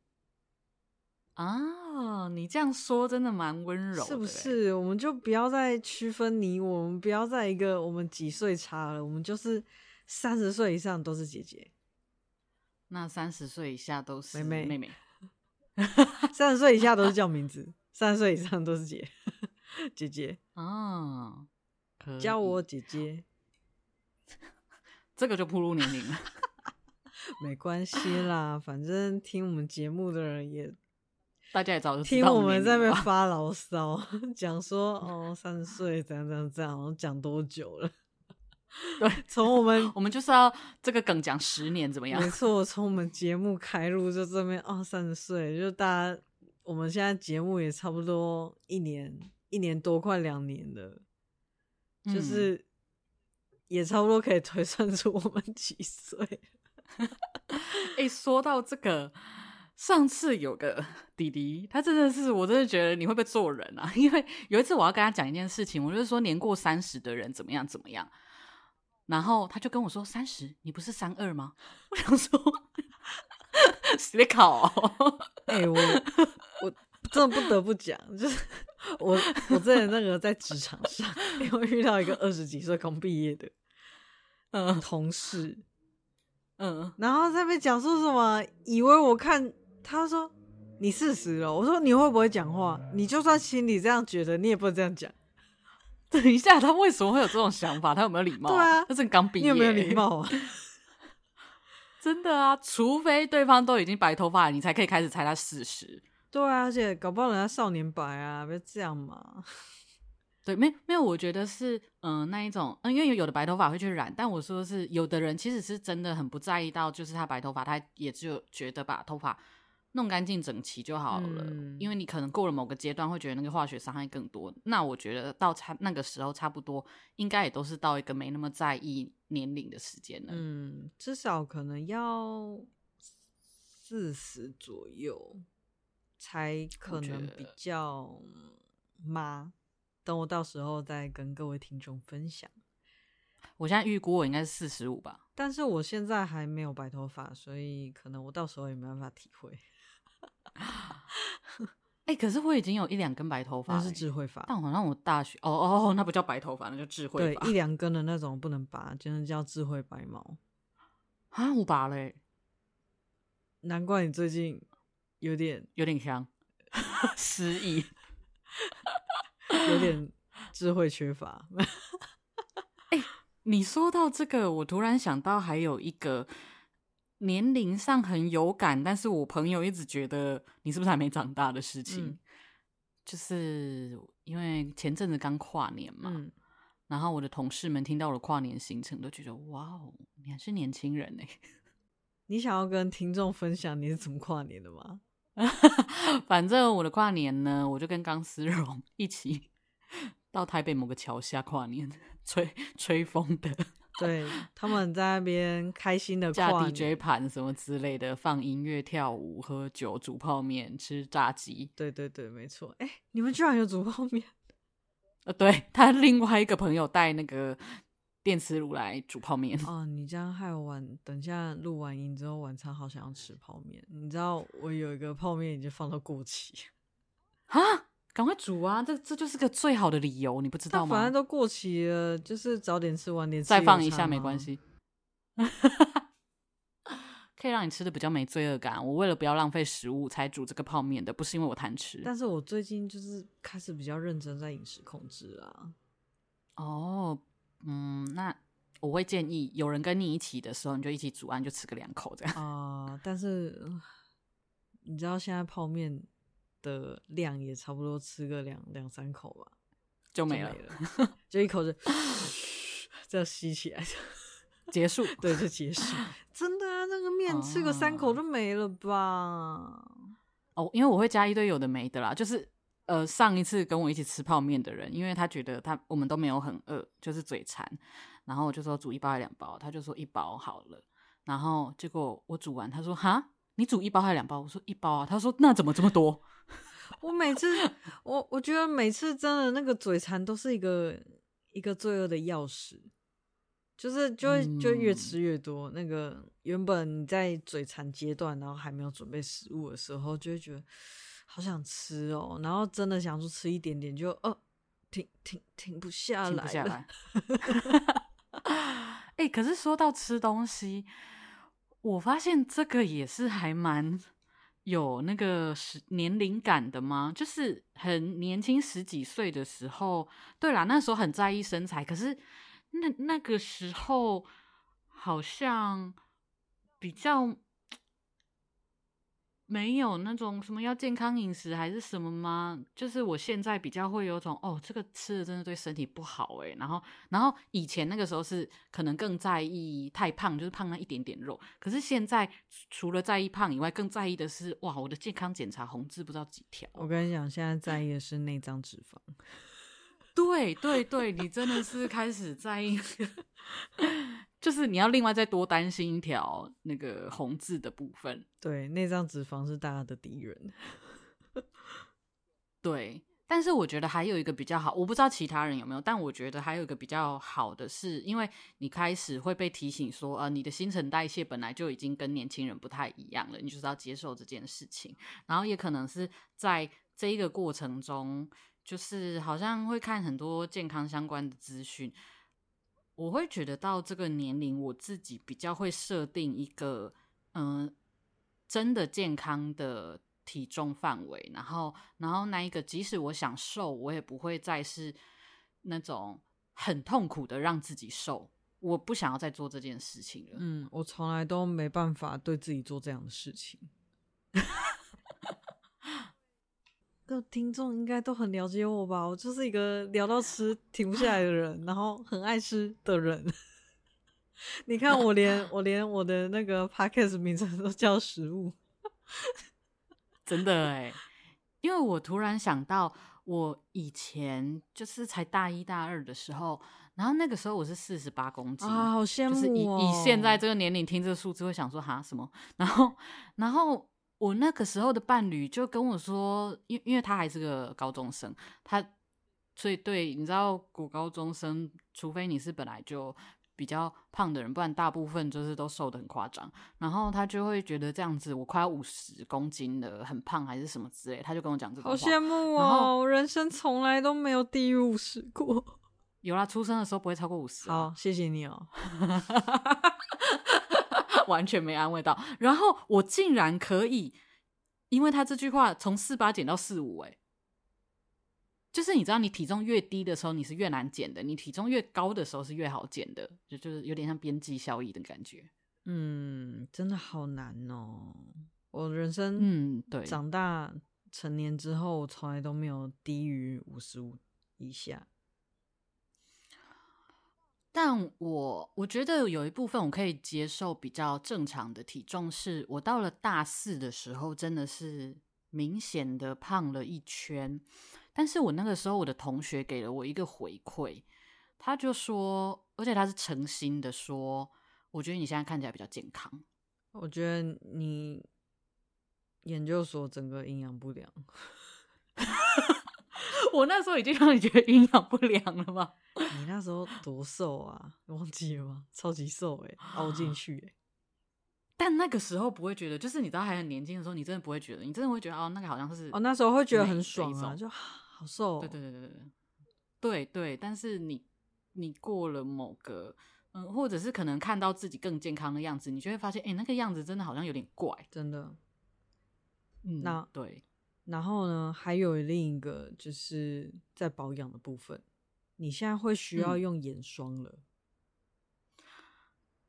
啊。你这样说真的蛮温柔，是不是？我们就不要再区分你我，我们不要再一个我们几岁差了，我们就是三十岁以上都是姐姐。那三十岁以下都是妹妹，妹妹。三十岁以下都是叫名字，三十岁以上都是姐 姐姐啊，叫我姐姐，这个就暴露年龄了。没关系啦，反正听我们节目的人也，大家也早就听我们在那边发牢骚，讲说哦，三十岁怎样怎样怎样，讲多久了。对，从我们我们就是要这个梗讲十年怎么样？没错，从我们节目开录就这边哦，三十岁，就大家我们现在节目也差不多一年一年多，快两年了，嗯、就是也差不多可以推算出我们几岁。哎、欸，说到这个，上次有个 弟弟，他真的是，我真的觉得你会不会做人啊？因为有一次我要跟他讲一件事情，我就是说年过三十的人怎么样怎么样。然后他就跟我说：“三十，你不是三二吗？” 我想说，思考哦。哎、欸，我我真的不得不讲，就是 我我之前那个在职场上，因为遇到一个二十几岁刚毕业的嗯同事，嗯，然后在那边讲说什么，以为我看他说你四十了，我说你会不会讲话？你就算心里这样觉得，你也不能这样讲。等一下，他为什么会有这种想法？他有没有礼貌？对啊，他是刚毕业，你有没有礼貌啊？真的啊，除非对方都已经白头发了，你才可以开始猜他四十。对啊，而且搞不好人家少年白啊，不要这样嘛。对，没没有，我觉得是嗯、呃、那一种，嗯，因为有的白头发会去染，但我说的是有的人其实是真的很不在意到，就是他白头发，他也就觉得把头发。弄干净整齐就好了，嗯，因为你可能过了某个阶段会觉得那个化学伤害更多。那我觉得到差那个时候差不多，应该也都是到一个没那么在意年龄的时间了。嗯，至少可能要四十左右才可能比较妈。等我到时候再跟各位听众分享。我现在预估我应该是四十五吧，但是我现在还没有白头发，所以可能我到时候也没办法体会。哎、欸，可是我已经有一两根白头发，那是智慧发。但好像我大学哦哦，那不叫白头发，那叫智慧发。对，一两根的那种不能拔，真的叫智慧白毛。啊，我拔嘞，难怪你最近有点有点香，失忆，有点智慧缺乏。你说到这个，我突然想到还有一个。年龄上很有感，但是我朋友一直觉得你是不是还没长大的事情，嗯、就是因为前阵子刚跨年嘛、嗯，然后我的同事们听到了跨年行程，都觉得哇哦，你还是年轻人呢。你想要跟听众分享你是怎么跨年的吗？反正我的跨年呢，我就跟钢丝绒一起到台北某个桥下跨年，吹吹风的。对，他们在那边开心的架 DJ 盘什么之类的，放音乐、跳舞、喝酒、煮泡面、吃炸鸡。对对对，没错。哎，你们居然有煮泡面？呃，对，他另外一个朋友带那个电磁炉来煮泡面。哦，你这样害我晚，等下录完音之后，晚餐好想要吃泡面。你知道我有一个泡面已经放到过期啊，赶快煮啊！这这就是个最好的理由，你不知道吗？反正都过期了，就是早点吃，晚点吃，再放一下没关系。可以让你吃的比较没罪恶感。我为了不要浪费食物才煮这个泡面的，不是因为我贪吃。但是我最近就是开始比较认真在饮食控制啊。哦，嗯，那我会建议有人跟你一起的时候，你就一起煮完就吃个两口这样。啊、呃，但是你知道现在泡面的量也差不多吃个两两三口吧，就没了，了 就一口就这样吸起来 结束，对，就结束。真的啊，那个面吃个三口就没了吧？哦，因为我会加一堆有的没的啦。就是呃，上一次跟我一起吃泡面的人，因为他觉得他我们都没有很饿，就是嘴馋，然后我就说煮一包还两包，他就说一包好了。然后结果我煮完，他说哈，你煮一包还两包？我说一包啊。他说那怎么这么多？我每次我我觉得每次真的那个嘴馋都是一个一个罪恶的钥匙。就是就会就越吃越多，嗯、那个原本你在嘴馋阶段，然后还没有准备食物的时候，就会觉得好想吃哦，然后真的想说吃一点点就，就哦停停停不下来，停不下来。哎、欸，可是说到吃东西，我发现这个也是还蛮有那个时年龄感的吗？就是很年轻十几岁的时候，对啦，那时候很在意身材，可是。那那个时候好像比较没有那种什么要健康饮食还是什么吗？就是我现在比较会有种哦，这个吃的真的对身体不好诶。然后，然后以前那个时候是可能更在意太胖，就是胖那一点点肉。可是现在除了在意胖以外，更在意的是哇，我的健康检查红字不知道几条。我跟你讲，现在在意的是内脏脂肪。对对对，你真的是开始在意，就是你要另外再多担心一条那个红字的部分。对，内脏脂肪是大家的敌人。对，但是我觉得还有一个比较好，我不知道其他人有没有，但我觉得还有一个比较好的是，因为你开始会被提醒说，呃，你的新陈代谢本来就已经跟年轻人不太一样了，你就是要接受这件事情。然后也可能是在这一个过程中。就是好像会看很多健康相关的资讯，我会觉得到这个年龄，我自己比较会设定一个嗯、真的健康的体重范围，然后然后那一个即使我想瘦，我也不会再是那种很痛苦的让自己瘦，我不想要再做这件事情了。嗯，我从来都没办法对自己做这样的事情。各听众应该都很了解我吧？我就是一个聊到吃停不下来的人，然后很爱吃的人。你看，我连我连我的那个 podcast 名称都叫食物，真的哎！因为我突然想到，我以前就是才大一大二的时候，然后那个时候我是四十八公斤啊，好羡慕哦！就是以以现在这个年龄听这个数字，会想说哈什么？然 后然后。我那个时候的伴侣就跟我说，因因为他还是个高中生，他所以对，你知道，古高中生，除非你是本来就比较胖的人，不然大部分就是都瘦的很夸张。然后他就会觉得这样子，我快要五十公斤了，很胖还是什么之类，他就跟我讲这种。好羡慕哦！我人生从来都没有低于五十过。有啦，出生的时候不会超过五十。好，谢谢你哦。完全没安慰到，然后我竟然可以，因为他这句话从四八减到四五，哎，就是你知道，你体重越低的时候，你是越难减的；你体重越高的时候是越好减的，就就是有点像边际效益的感觉。嗯，真的好难哦。我人生，嗯，对，长大成年之后，我从来都没有低于五十五以下。但我我觉得有一部分我可以接受比较正常的体重，是我到了大四的时候，真的是明显的胖了一圈。但是我那个时候，我的同学给了我一个回馈，他就说，而且他是诚心的说，我觉得你现在看起来比较健康。我觉得你研究所整个营养不良。我那时候已经让你觉得营养不良了吗？你那时候多瘦啊？忘记了吗？超级瘦哎、欸，凹进去哎、欸。但那个时候不会觉得，就是你知道还很年轻的时候，你真的不会觉得，你真的会觉得哦，那个好像是哦，那时候会觉得很爽啊，就好瘦、喔。对对对对对对对。但是你你过了某个嗯，或者是可能看到自己更健康的样子，你就会发现，哎、欸，那个样子真的好像有点怪，真的。嗯，那对。然后呢，还有另一个就是在保养的部分，你现在会需要用眼霜了。嗯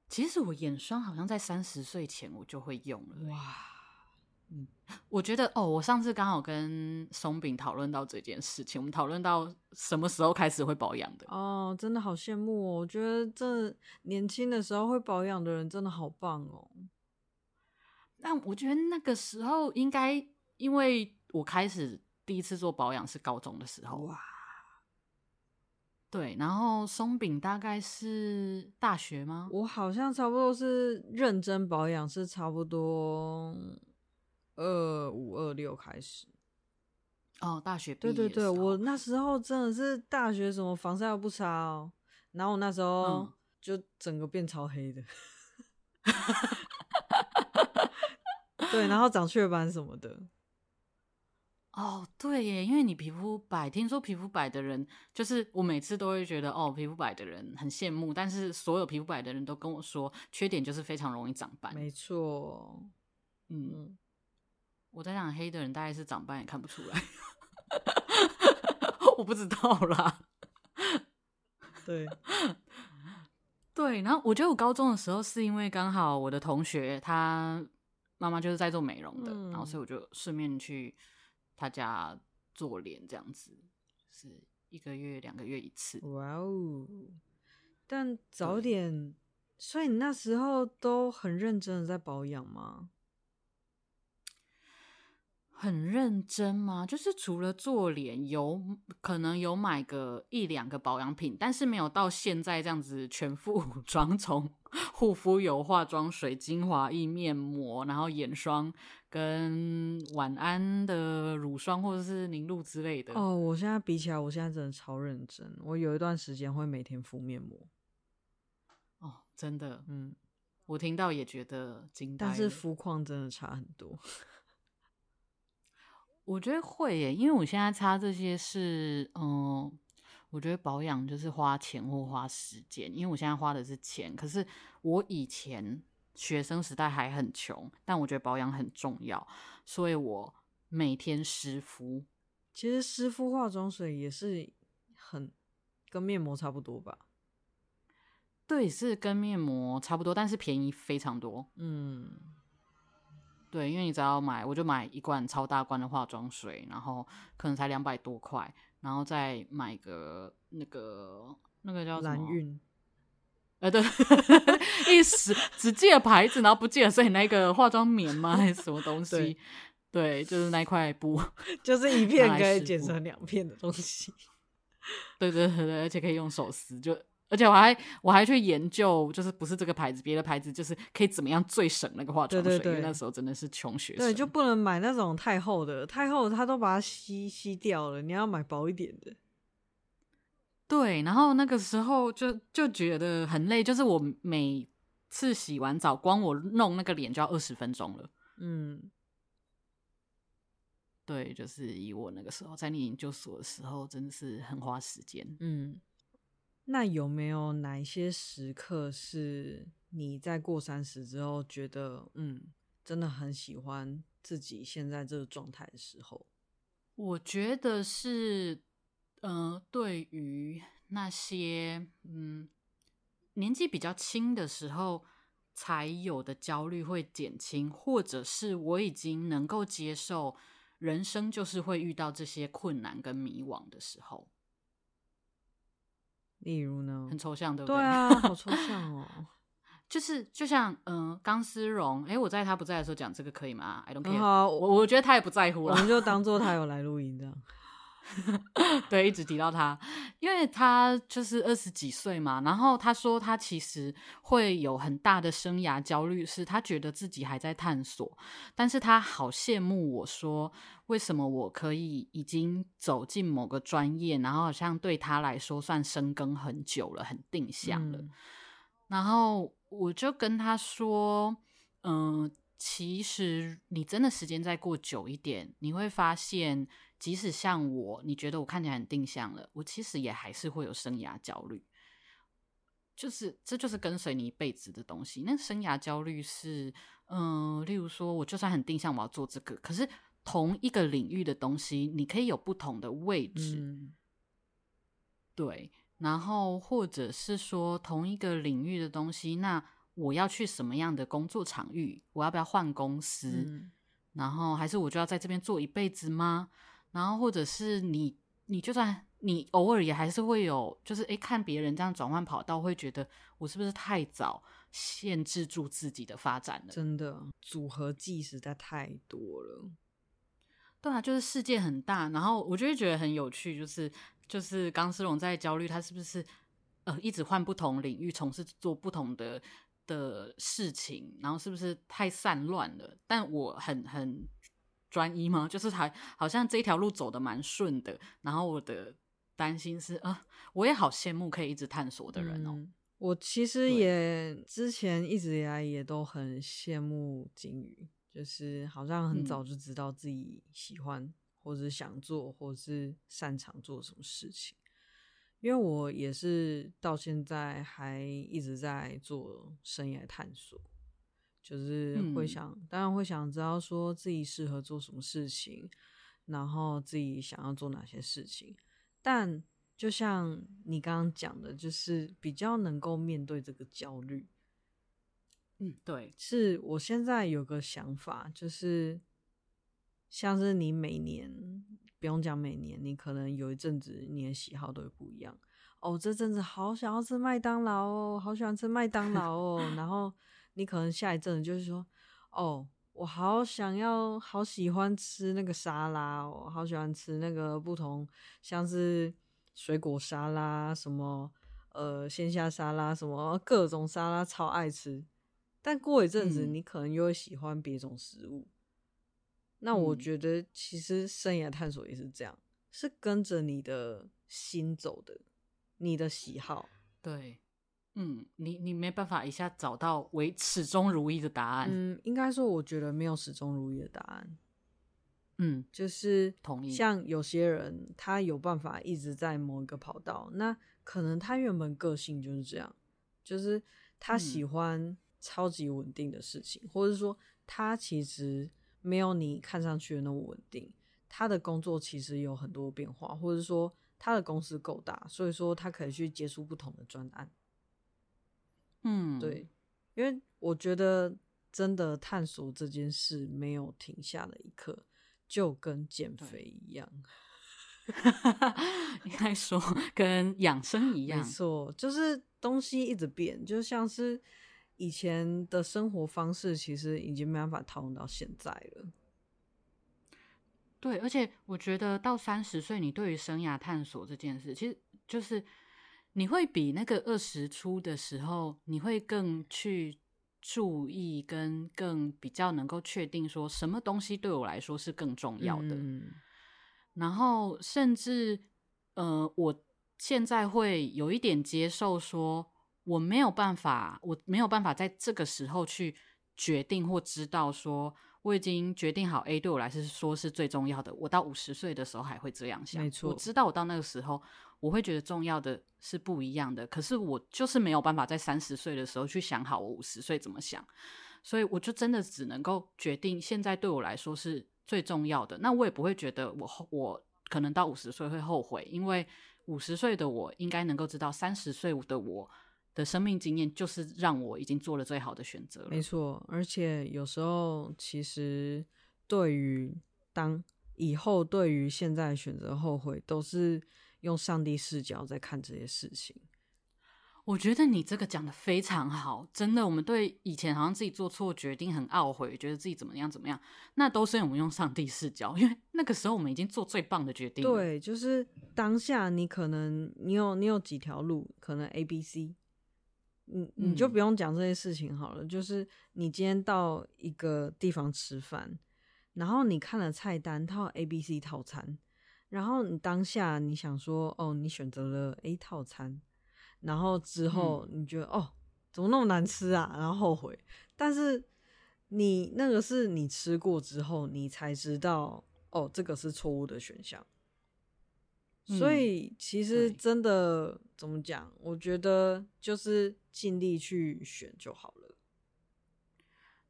其实我眼霜好像在三十岁前我就会用了。哇，嗯，我觉得哦，我上次刚好跟松饼讨论到这件事情，我们讨论到什么时候开始会保养的。哦，真的好羡慕哦！我觉得这年轻的时候会保养的人真的好棒哦。但我觉得那个时候应该，因为我开始第一次做保养是高中的时候。哇。对，然后松饼大概是大学吗？我好像差不多是认真保养，是差不多二五二六开始。哦，大学毕业。对对对，我那时候真的是大学什么防晒都不擦哦，然后我那时候就整个变超黑的。嗯、对，然后长雀斑什么的。哦，对耶，因为你皮肤白，听说皮肤白的人，就是我每次都会觉得哦，皮肤白的人很羡慕，但是所有皮肤白的人都跟我说，缺点就是非常容易长斑。没错，嗯，我在想黑的人大概是长斑也看不出来，我不知道啦。对，对，然后我觉得我高中的时候是因为刚好我的同学他妈妈就是在做美容的，嗯、然后所以我就顺便去。他家做脸这样子，是一个月两个月一次。哇哦！但早点，所以你那时候都很认真的在保养吗？很认真吗？就是除了做脸，有可能有买个一两个保养品，但是没有到现在这样子全副武装，从护肤油、化妆水、精华液、面膜，然后眼霜跟晚安的乳霜或者是凝露之类的。哦，我现在比起来，我现在真的超认真。我有一段时间会每天敷面膜。哦，真的，嗯，我听到也觉得惊呆。但是肤况真的差很多。我觉得会耶，因为我现在擦这些是，嗯，我觉得保养就是花钱或花时间，因为我现在花的是钱。可是我以前学生时代还很穷，但我觉得保养很重要，所以我每天湿敷。其实湿敷化妆水也是很跟面膜差不多吧？对，是跟面膜差不多，但是便宜非常多。嗯。对，因为你只要买，我就买一罐超大罐的化妆水，然后可能才两百多块，然后再买个那个那个叫什么？蓝韵。呃，对，一时只记得牌子，然后不记得是你那个化妆棉吗？还是什么东西？对，对，就是那块布，就是一片可以剪成两片的东西。对对对对，而且可以用手撕，就。而且我还我还去研究，就是不是这个牌子，别的牌子就是可以怎么样最省那个化妆水。对对对，因为那时候真的是穷学生。对，就不能买那种太厚的，太厚的它都把它吸吸掉了。你要买薄一点的。对，然后那个时候就就觉得很累，就是我每次洗完澡，光我弄那个脸就要二十分钟了。嗯，对，就是以我那个时候在念研究所的时候，真的是很花时间。嗯。那有没有哪一些时刻是你在过三十之后觉得，嗯，真的很喜欢自己现在这个状态的时候？我觉得是，嗯、呃，对于那些嗯年纪比较轻的时候才有的焦虑会减轻，或者是我已经能够接受人生就是会遇到这些困难跟迷惘的时候。例如呢？很抽象，对不对？对啊，好抽象哦。就是就像嗯，钢丝绒，哎，我在他不在的时候讲这个可以吗？I don't care。好，我我觉得他也不在乎了，我们就当做他有来录音这样。对，一直提到他，因为他就是二十几岁嘛。然后他说他其实会有很大的生涯焦虑，是他觉得自己还在探索，但是他好羡慕我说，为什么我可以已经走进某个专业，然后好像对他来说算深耕很久了，很定向了。嗯、然后我就跟他说，嗯、呃，其实你真的时间再过久一点，你会发现。即使像我，你觉得我看起来很定向了，我其实也还是会有生涯焦虑。就是，这就是跟随你一辈子的东西。那生涯焦虑是，嗯、呃，例如说，我就算很定向，我要做这个，可是同一个领域的东西，你可以有不同的位置。嗯、对，然后或者是说，同一个领域的东西，那我要去什么样的工作场域？我要不要换公司？嗯、然后还是我就要在这边做一辈子吗？然后，或者是你，你就算你偶尔也还是会有，就是诶，看别人这样转换跑道，会觉得我是不是太早限制住自己的发展了？真的，组合技实在太多了。对啊，就是世界很大，然后我就会觉得很有趣，就是就是钢丝绒在焦虑，他是不是呃一直换不同领域，从事做不同的的事情，然后是不是太散乱了？但我很很。专一吗？就是还好像这条路走得蛮顺的，然后我的担心是，啊、呃，我也好羡慕可以一直探索的人哦。嗯、我其实也之前一直以来也都很羡慕鲸鱼，就是好像很早就知道自己喜欢，嗯、或者想做，或者是擅长做什么事情。因为我也是到现在还一直在做生涯探索。就是会想，嗯、当然会想知道说自己适合做什么事情，然后自己想要做哪些事情。但就像你刚刚讲的，就是比较能够面对这个焦虑。嗯，对，是我现在有个想法，就是像是你每年不用讲每年，你可能有一阵子你的喜好都会不一样。哦，这阵子好想要吃麦当劳哦，好喜欢吃麦当劳哦，然后。你可能下一阵就是说，哦，我好想要，好喜欢吃那个沙拉，我好喜欢吃那个不同，像是水果沙拉，什么呃鲜虾沙拉，什么各种沙拉，超爱吃。但过一阵子，你可能又会喜欢别种食物。嗯、那我觉得，其实生涯探索也是这样，是跟着你的心走的，你的喜好，对。嗯，你你没办法一下找到为始终如一的答案。嗯，应该说，我觉得没有始终如一的答案。嗯，就是同意。像有些人，他有办法一直在某一个跑道，那可能他原本个性就是这样，就是他喜欢超级稳定的事情，嗯、或者说他其实没有你看上去的那么稳定。他的工作其实有很多变化，或者说他的公司够大，所以说他可以去接触不同的专案。嗯，对，因为我觉得真的探索这件事没有停下的一刻，就跟减肥一样，应该说跟养生一 样，没错，就是东西一直变，就像是以前的生活方式，其实已经没办法套用到现在了。对，而且我觉得到三十岁，你对于生涯探索这件事，其实就是。你会比那个二十出的时候，你会更去注意，跟更比较能够确定说什么东西对我来说是更重要的。嗯、然后甚至，呃，我现在会有一点接受说，我没有办法，我没有办法在这个时候去决定或知道说，我已经决定好 A 对我来说是最重要的。我到五十岁的时候还会这样想，没错，我知道我到那个时候。我会觉得重要的是不一样的，可是我就是没有办法在三十岁的时候去想好我五十岁怎么想，所以我就真的只能够决定现在对我来说是最重要的。那我也不会觉得我后我可能到五十岁会后悔，因为五十岁的我应该能够知道，三十岁的我的生命经验就是让我已经做了最好的选择了。没错，而且有时候其实对于当以后对于现在选择后悔都是。用上帝视角在看这些事情，我觉得你这个讲的非常好，真的。我们对以前好像自己做错决定很懊悔，觉得自己怎么样怎么样，那都是我们用上帝视角，因为那个时候我们已经做最棒的决定。对，就是当下你可能你有你有几条路，可能 A、B、C，你你就不用讲这些事情好了。嗯、就是你今天到一个地方吃饭，然后你看了菜单，套 A、B、C 套餐，然后你当下你想说，哦，你选择了 A 套餐。然后之后你觉得、嗯、哦，怎么那么难吃啊？然后后悔。但是你那个是你吃过之后，你才知道哦，这个是错误的选项。嗯、所以其实真的怎么讲？我觉得就是尽力去选就好了。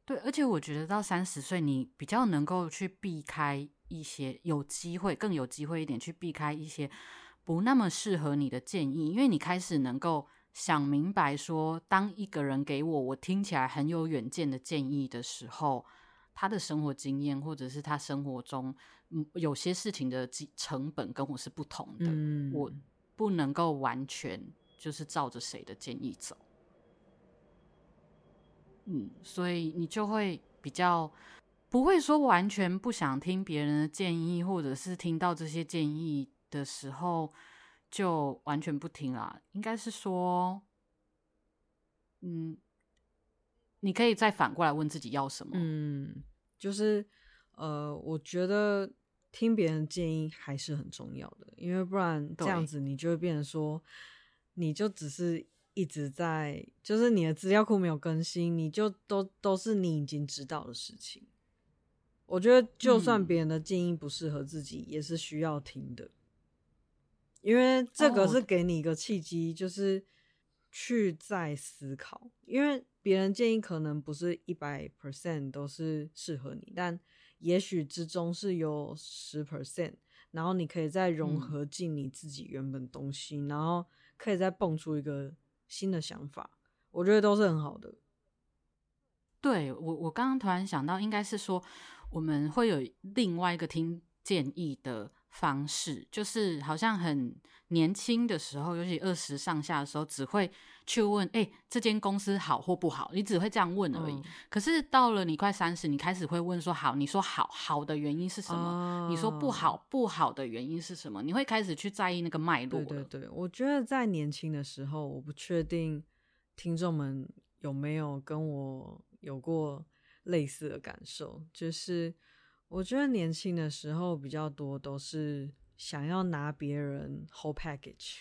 对，而且我觉得到三十岁，你比较能够去避开一些，有机会更有机会一点去避开一些。不那么适合你的建议，因为你开始能够想明白说，当一个人给我我听起来很有远见的建议的时候，他的生活经验或者是他生活中嗯有些事情的成本跟我是不同的，嗯，我不能够完全就是照着谁的建议走，嗯，所以你就会比较不会说完全不想听别人的建议，或者是听到这些建议的时候就完全不听啦，应该是说，嗯，你可以再反过来问自己要什么。嗯，就是呃，我觉得听别人建议还是很重要的，因为不然这样子你就会变成说，你就只是一直在，就是你的资料库没有更新，你就都都是你已经知道的事情。我觉得就算别人的建议不适合自己，嗯，也是需要听的。因为这个是给你一个契机，就是去再思考。因为别人建议可能不是一百 percent 都是适合你，但也许之中是有十 percent，然后你可以再融合进你自己原本东西，嗯，然后可以再蹦出一个新的想法。我觉得都是很好的。对，我，我刚刚突然想到，应该是说我们会有另外一个听建议的。方式就是好像很年轻的时候，尤其二十上下的时候，只会去问：哎、欸，这间公司好或不好？你只会这样问而已。嗯、可是到了你快三十，你开始会问说：好，你说好，好的原因是什么？哦、你说不好，不好的原因是什么？你会开始去在意那个脉络。对对对，我觉得在年轻的时候，我不确定听众们有没有跟我有过类似的感受，就是。我觉得年轻的时候比较多都是想要拿别人 whole package，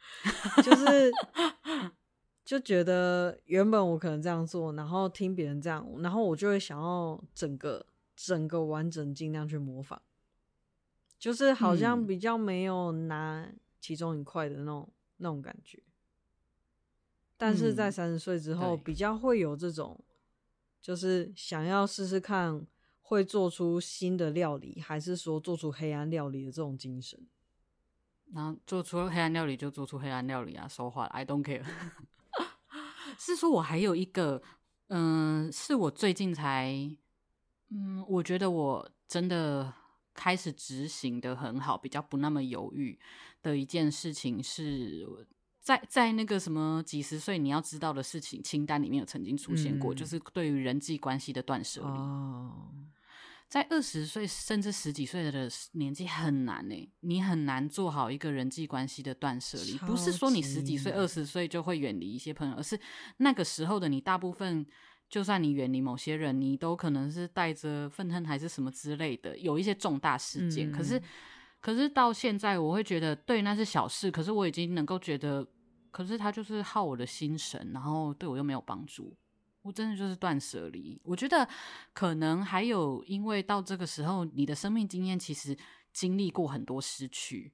就是 就觉得原本我可能这样做，然后听别人这样，然后我就会想要整个整个完整尽量去模仿，就是好像比较没有拿其中一块的那种那种感觉。但是在三十岁之后，比较会有这种，就是想要试试看。会做出新的料理，还是说做出黑暗料理的这种精神？然后做出黑暗料理就做出黑暗料理啊，说话了 I don't care。是说我还有一个，嗯、是我最近才，嗯，我觉得我真的开始执行的很好，比较不那么犹豫的一件事情是，在在那个什么几十岁你要知道的事情清单里面有曾经出现过，嗯、就是对于人际关系的断舍离。哦在二十岁甚至十几岁的年纪很难呢、欸，你很难做好一个人际关系的断舍离。不是说你十几岁、二十岁就会远离一些朋友，而是那个时候的你，大部分就算你远离某些人，你都可能是带着愤恨还是什么之类的，有一些重大事件。嗯、可是，可是到现在，我会觉得对，那是小事。可是我已经能够觉得，可是他就是耗我的心神，然后对我又没有帮助。我真的就是断舍离。我觉得可能还有，因为到这个时候，你的生命经验其实经历过很多失去，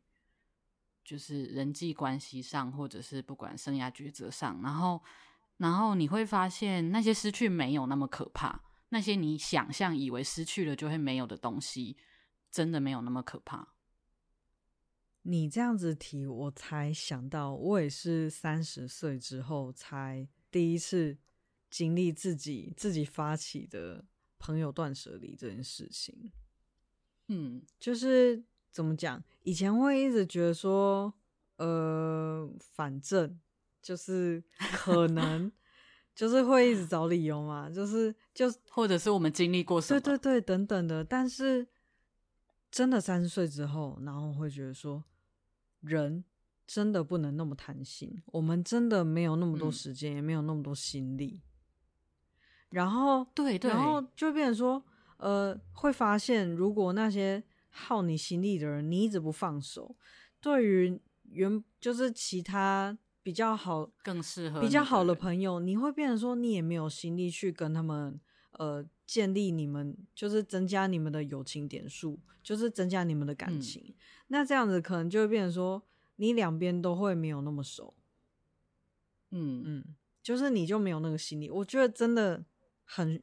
就是人际关系上，或者是不管生涯抉择上，然后，然后你会发现那些失去没有那么可怕，那些你想象以为失去了就会没有的东西，真的没有那么可怕。你这样子提，我才想到，我也是三十岁之后才第一次。经历自己自己发起的朋友断舍离这件事情，嗯，就是怎么讲？以前会一直觉得说，呃，反正就是可能就是会一直找理由嘛，就是就 或者是我们经历过什么，对对对，等等的。但是真的三十岁之后，然后会觉得说，人真的不能那么贪心，我们真的没有那么多时间，嗯、也没有那么多心力。然后对对，然后就变成说，呃，会发现如果那些耗你心力的人，你一直不放手，对于原就是其他比较好、更适合比较好的朋友，你会变成说，你也没有心力去跟他们呃建立你们，就是增加你们的友情点数，就是增加你们的感情。嗯、那这样子可能就会变成说，你两边都会没有那么熟。嗯嗯，就是你就没有那个心力。我觉得真的。很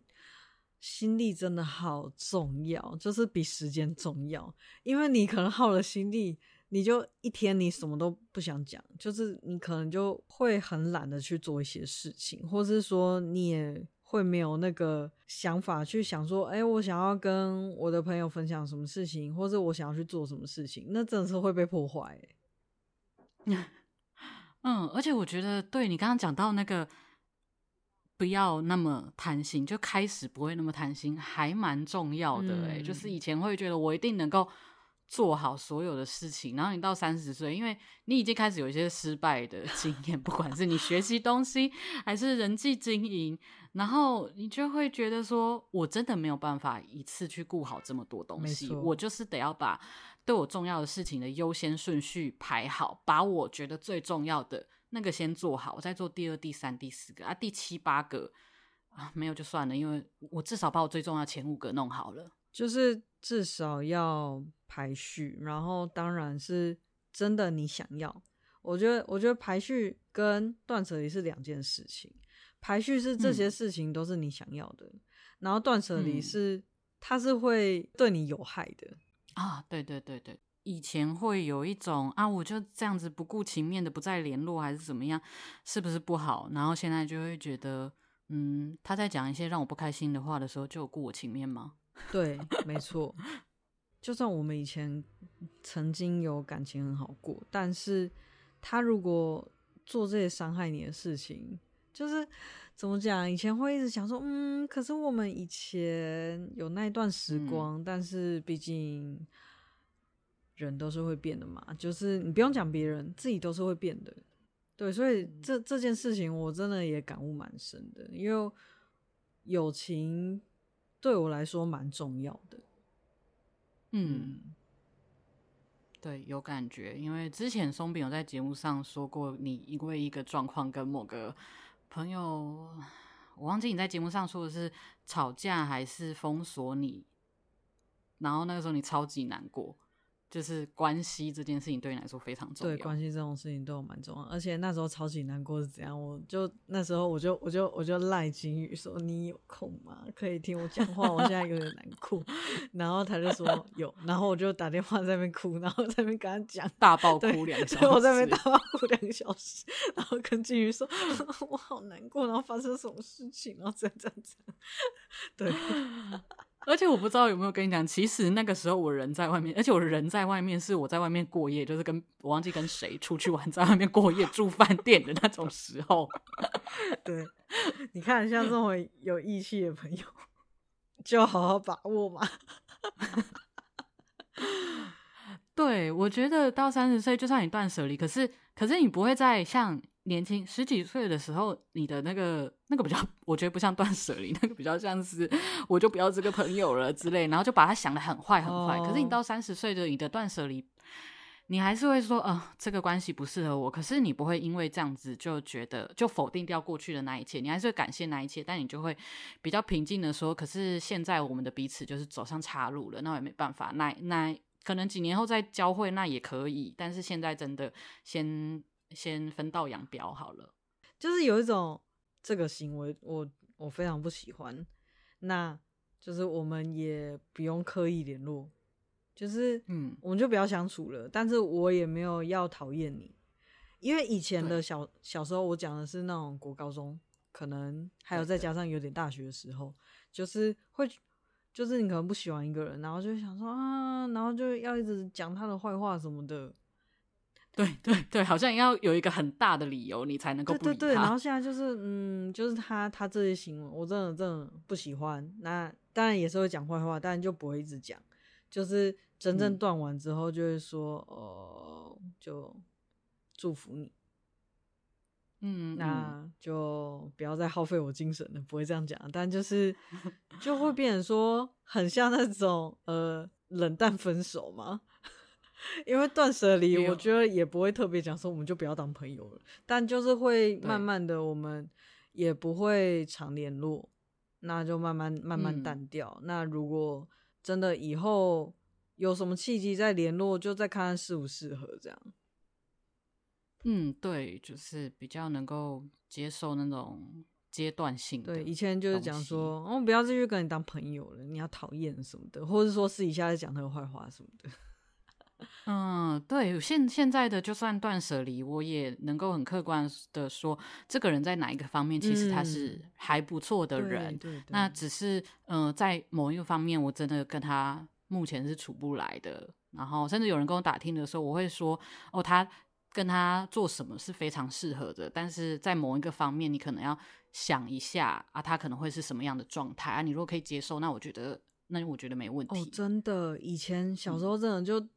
心力真的好重要，就是比时间重要。因为你可能耗了心力，你就一天你什么都不想讲，就是你可能就会很懒得去做一些事情，或是说你也会没有那个想法去想说，哎，我想要跟我的朋友分享什么事情，或者我想要去做什么事情，那真的是会被破坏。嗯，而且我觉得，对你刚刚讲到那个。不要那么贪心，就开始不会那么贪心，还蛮重要的诶、欸嗯、就是以前会觉得我一定能够做好所有的事情，然后你到三十岁，因为你已经开始有一些失败的经验，不管是你学习东西还是人际经营，然后你就会觉得说，我真的没有办法一次去顾好这么多东西，我就是得要把对我重要的事情的优先顺序排好，把我觉得最重要的。那个先做好，我再做第二、第三、第四个啊，第七八个啊，没有就算了，因为我至少把我最重要的前五个弄好了，就是至少要排序，然后当然是真的你想要，我觉得我觉得排序跟断舍离是两件事情，排序是这些事情都是你想要的，嗯、然后断舍离是、嗯、它是会对你有害的啊，对对对对。以前会有一种啊，我就这样子不顾情面的不再联络，还是怎么样，是不是不好？然后现在就会觉得，嗯，他在讲一些让我不开心的话的时候，就有顾我情面吗？对，没错。就算我们以前曾经有感情很好过，但是他如果做这些伤害你的事情，就是怎么讲？以前会一直想说，嗯，可是我们以前有那一段时光，嗯、但是毕竟。人都是会变的嘛，就是你不用讲别人，自己都是会变的。对，所以这这件事情我真的也感悟蛮深的，因为友情对我来说蛮重要的。嗯，对，有感觉，因为之前松饼有在节目上说过，你因为一个状况跟某个朋友，我忘记你在节目上说的是吵架还是封锁你，然后那个时候你超级难过。就是关系这件事情对你来说非常重要。对，关系这种事情对我蛮重要，而且那时候超级难过是怎样？我就那时候我就我就我就赖金宇说，你有空吗？可以听我讲话，我现在有点难过。然后他就说有，然后我就打电话在那边哭，然后在那边跟他讲大爆哭两个小时，我在那边大爆哭两个小时，然后跟金宇说我好难过，然后发生什么事情，然后这样这样这样，对。而且我不知道有没有跟你讲，其实那个时候我人在外面，而且我人在外面是我在外面过夜，就是跟我忘记跟谁出去玩，在外面过夜住饭店的那种时候。对，你看像这么有义气的朋友，就好好把握嘛。对，我觉得到三十岁，就算你断舍离，可是可是你不会再像。年轻十几岁的时候，你的那个那个比较，我觉得不像断舍离，那个比较像是我就不要这个朋友了之类，然后就把他想的很坏很坏。Oh. 可是你到三十岁的你的断舍离，你还是会说，呃，这个关系不适合我。可是你不会因为这样子就觉得就否定掉过去的那一切，你还是会感谢那一切，但你就会比较平静的说，可是现在我们的彼此就是走上岔路了，那我也没办法，那那可能几年后再交汇那也可以，但是现在真的先。先分道扬镳好了，就是有一种这个行为我，我我非常不喜欢。那就是我们也不用刻意联络，就是嗯，我们就不要相处了。但是我也没有要讨厌你，因为以前的小小时候，我讲的是那种国高中，可能还有再加上有点大学的时候，就是会，就是你可能不喜欢一个人，然后就想说啊，然后就要一直讲他的坏话什么的。对对对，好像要有一个很大的理由，你才能够不理他。对对对，然后现在就是，嗯，就是他他这些行为，我真的真的不喜欢。那当然也是会讲坏话，但就不会一直讲。就是真正断完之后，就会说，嗯、呃，就祝福你。嗯，那就不要再耗费我精神了，不会这样讲。但就是就会变成说，很像那种呃冷淡分手嘛。因为断舍离，我觉得也不会特别讲说我们就不要当朋友了，但就是会慢慢的，我们也不会常联络，那就慢慢慢慢淡掉。嗯。那如果真的以后有什么契机再联络，就再看看适不适合这样。嗯，对，就是比较能够接受那种阶段性的。对，以前就是讲说，我、哦、不要继续跟你当朋友了，你要讨厌什么的，或者说私底下在讲他的坏话什么的。嗯，对，现现在的就算断舍离，我也能够很客观的说，这个人在哪一个方面，其实他是还不错的人。嗯、对，对对。那只是，嗯、呃，在某一个方面，我真的跟他目前是处不来的。然后，甚至有人跟我打听的时候，我会说，哦，他。跟他做什么是非常适合的，但是在某一个方面，你可能要想一下啊，他可能会是什么样的状态啊？你如果可以接受，那我觉得，那我觉得没问题。哦，真的，以前小时候真的就、嗯、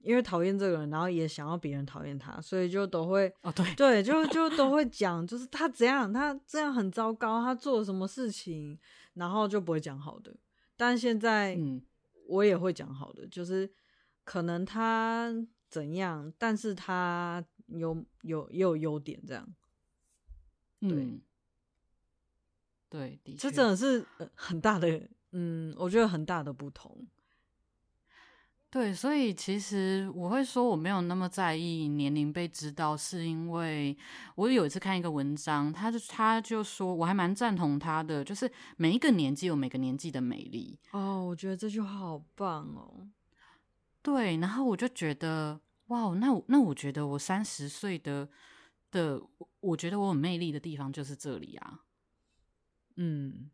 因为讨厌这个人，然后也想要别人讨厌他，所以就都会哦，对对，就就都会讲，就是他怎样，他这样很糟糕，他做了什么事情，然后就不会讲好的。但现在，嗯，我也会讲好的，就是可能他。怎样？但是他有有也有优点，这样。对，嗯、对，的确，这真的是很大的，嗯，我觉得很大的不同。对，所以其实我会说我没有那么在意年龄被知道，是因为我有一次看一个文章，他就他就说，我还蛮赞同他的，就是每一个年纪有每个年纪的美丽。哦，我觉得这句话好棒哦。对，然后我就觉得，哇，那我那我觉得我三十岁的的，我觉得我有魅力的地方就是这里啊。嗯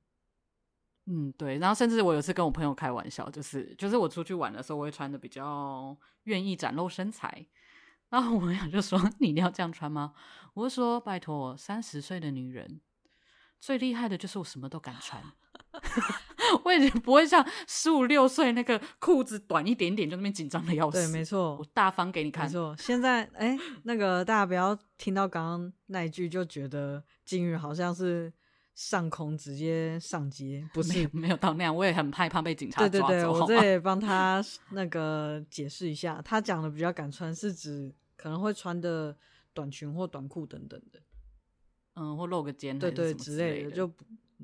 嗯，对。然后甚至我有次跟我朋友开玩笑，就是就是我出去玩的时候，我会穿的比较愿意展露身材。然后我朋友就说：“你一定要这样穿吗？”我就说：“拜托，三十岁的女人最厉害的就是我什么都敢穿。”我已经不会像十五六岁那个裤子短一点点就那边紧张的要死。对，没错，我大方给你看。没错，现在哎，那个大家不要听到刚刚那一句就觉得金鱼好像是上空直接上街，不是没有，到那样。我也很害怕被警察抓走。对对对，我这也帮他那个解释一下，他讲的比较敢穿是指可能会穿的短裙或短裤等等的，嗯，或露个肩，对对之类的，就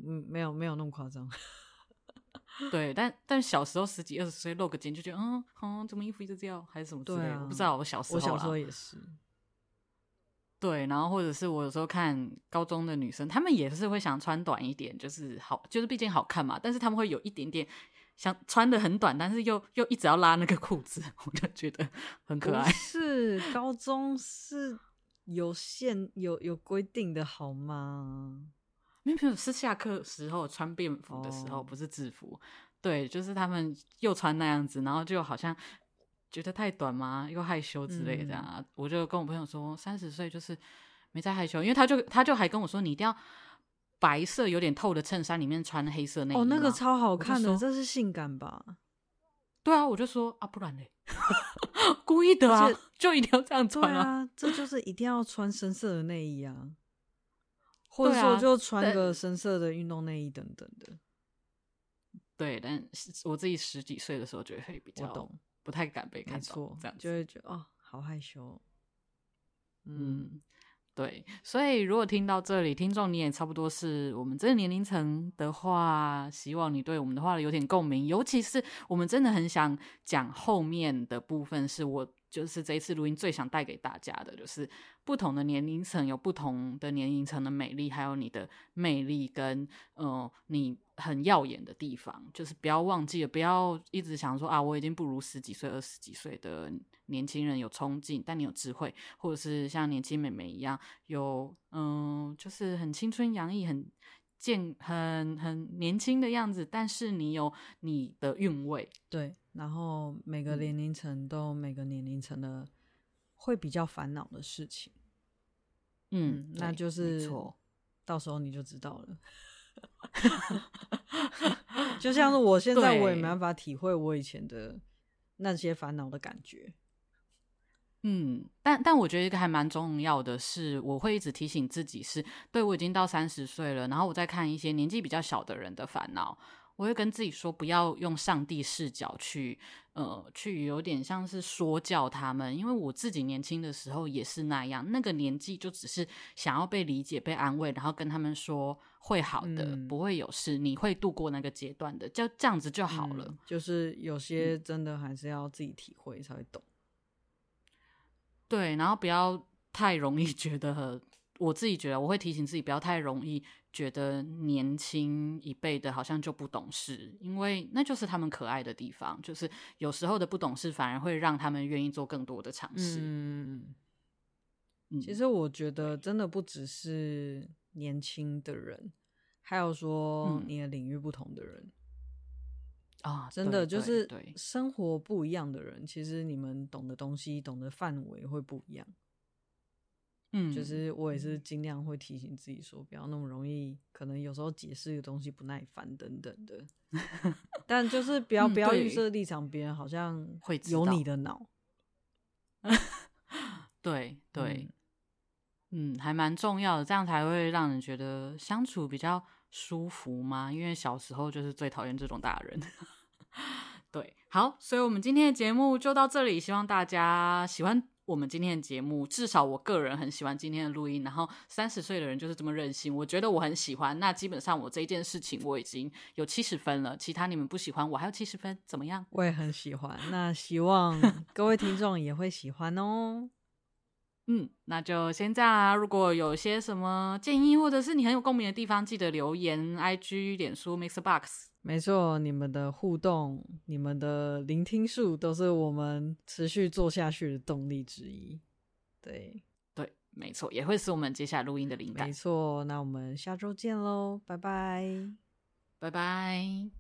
嗯没有没有那么夸张。对，但但小时候十几二十岁露个肩就觉得，嗯，嗯，怎么衣服一直掉，还是什么之类的，啊、我不知道。我小时候，我小时候也是。对，然后或者是我有时候看高中的女生，她们也是会想穿短一点，就是好，就是毕竟好看嘛。但是她们会有一点点想穿的很短，但是又又一直要拉那个裤子，我就觉得很可爱。是高中是有限有有规定的好吗？没有，是下课时候穿便服的时候，不是制服。Oh. 对，就是他们又穿那样子，然后就好像觉得太短吗，又害羞之类的这样。嗯、我就跟我朋友说，三十岁就是没在害羞，因为他就他就还跟我说，你一定要白色有点透的衬衫里面穿黑色内衣。哦，那个超好看的，这是性感吧？对啊，我就说啊，不然嘞，故意的啊，就一定要这样穿啊，啊，这就是一定要穿深色的内衣啊。或者说就穿个深色的运动内衣等等的，对，但我自己十几岁的时候觉得会比较不太敢被看错，这样就会觉得哦，好害羞。嗯，嗯，对，所以如果听到这里，听众你也差不多是我们这个年龄层的话，希望你对我们的话有点共鸣，尤其是我们真的很想讲后面的部分，是我。就是这一次录音最想带给大家的，就是不同的年龄层有不同的年龄层的美丽，还有你的魅力跟呃你很耀眼的地方。就是不要忘记了，不要一直想说啊，我已经不如十几岁、二十几岁的年轻人有冲劲，但你有智慧，或者是像年轻美眉一样有嗯、就是很青春洋溢、很健、很很年轻的样子，但是你有你的韵味，对。然后每个年龄层都有每个年龄层的会比较烦恼的事情。嗯，那就是错到时候你就知道了。就像是我现在，我也没办法体会我以前的那些烦恼的感觉。嗯，但但我觉得一个还蛮重要的是，我会一直提醒自己是，对，我已经到三十岁了，然后我再看一些年纪比较小的人的烦恼，我会跟自己说，不要用上帝视角去，呃，去有点像是说教他们，因为我自己年轻的时候也是那样，那个年纪就只是想要被理解、被安慰，然后跟他们说会好的，嗯、不会有事，你会度过那个阶段的，就这样子就好了。嗯、就是有些真的还是要自己体会才会懂。对，然后不要太容易觉得，我自己觉得我会提醒自己不要太容易觉得年轻一辈的好像就不懂事，因为那就是他们可爱的地方，就是有时候的不懂事反而会让他们愿意做更多的尝试。嗯，其实我觉得真的不只是年轻的人，还有说你的领域不同的人。啊，真的就是生活不一样的人，其实你们懂的东西、懂的范围会不一样。嗯，就是我也是尽量会提醒自己说，不要那么容易，可能有时候解释的东西不耐烦等等的。但就是不要不要预设立场，别人好像会有你的脑。对对，嗯，还蛮重要的，这样才会让人觉得相处比较舒服吗？因为小时候就是最讨厌这种大人。对，好，所以我们今天的节目就到这里，希望大家喜欢我们今天的节目。至少我个人很喜欢今天的录音。然后三十岁的人就是这么任性，我觉得我很喜欢。那基本上我这件事情我已经有七十分了，其他你们不喜欢，我还有七十分，怎么样？我也很喜欢。那希望各位听众也会喜欢哦。嗯，那就先这样啊。如果有些什么建议，或者是你很有共鸣的地方，记得留言，IG、脸书、MixerBox。没错，你们的互动、你们的聆听数，都是我们持续做下去的动力之一。对，对，没错，也会是我们接下来录音的灵感。没错，那我们下周见喽，拜拜，拜拜。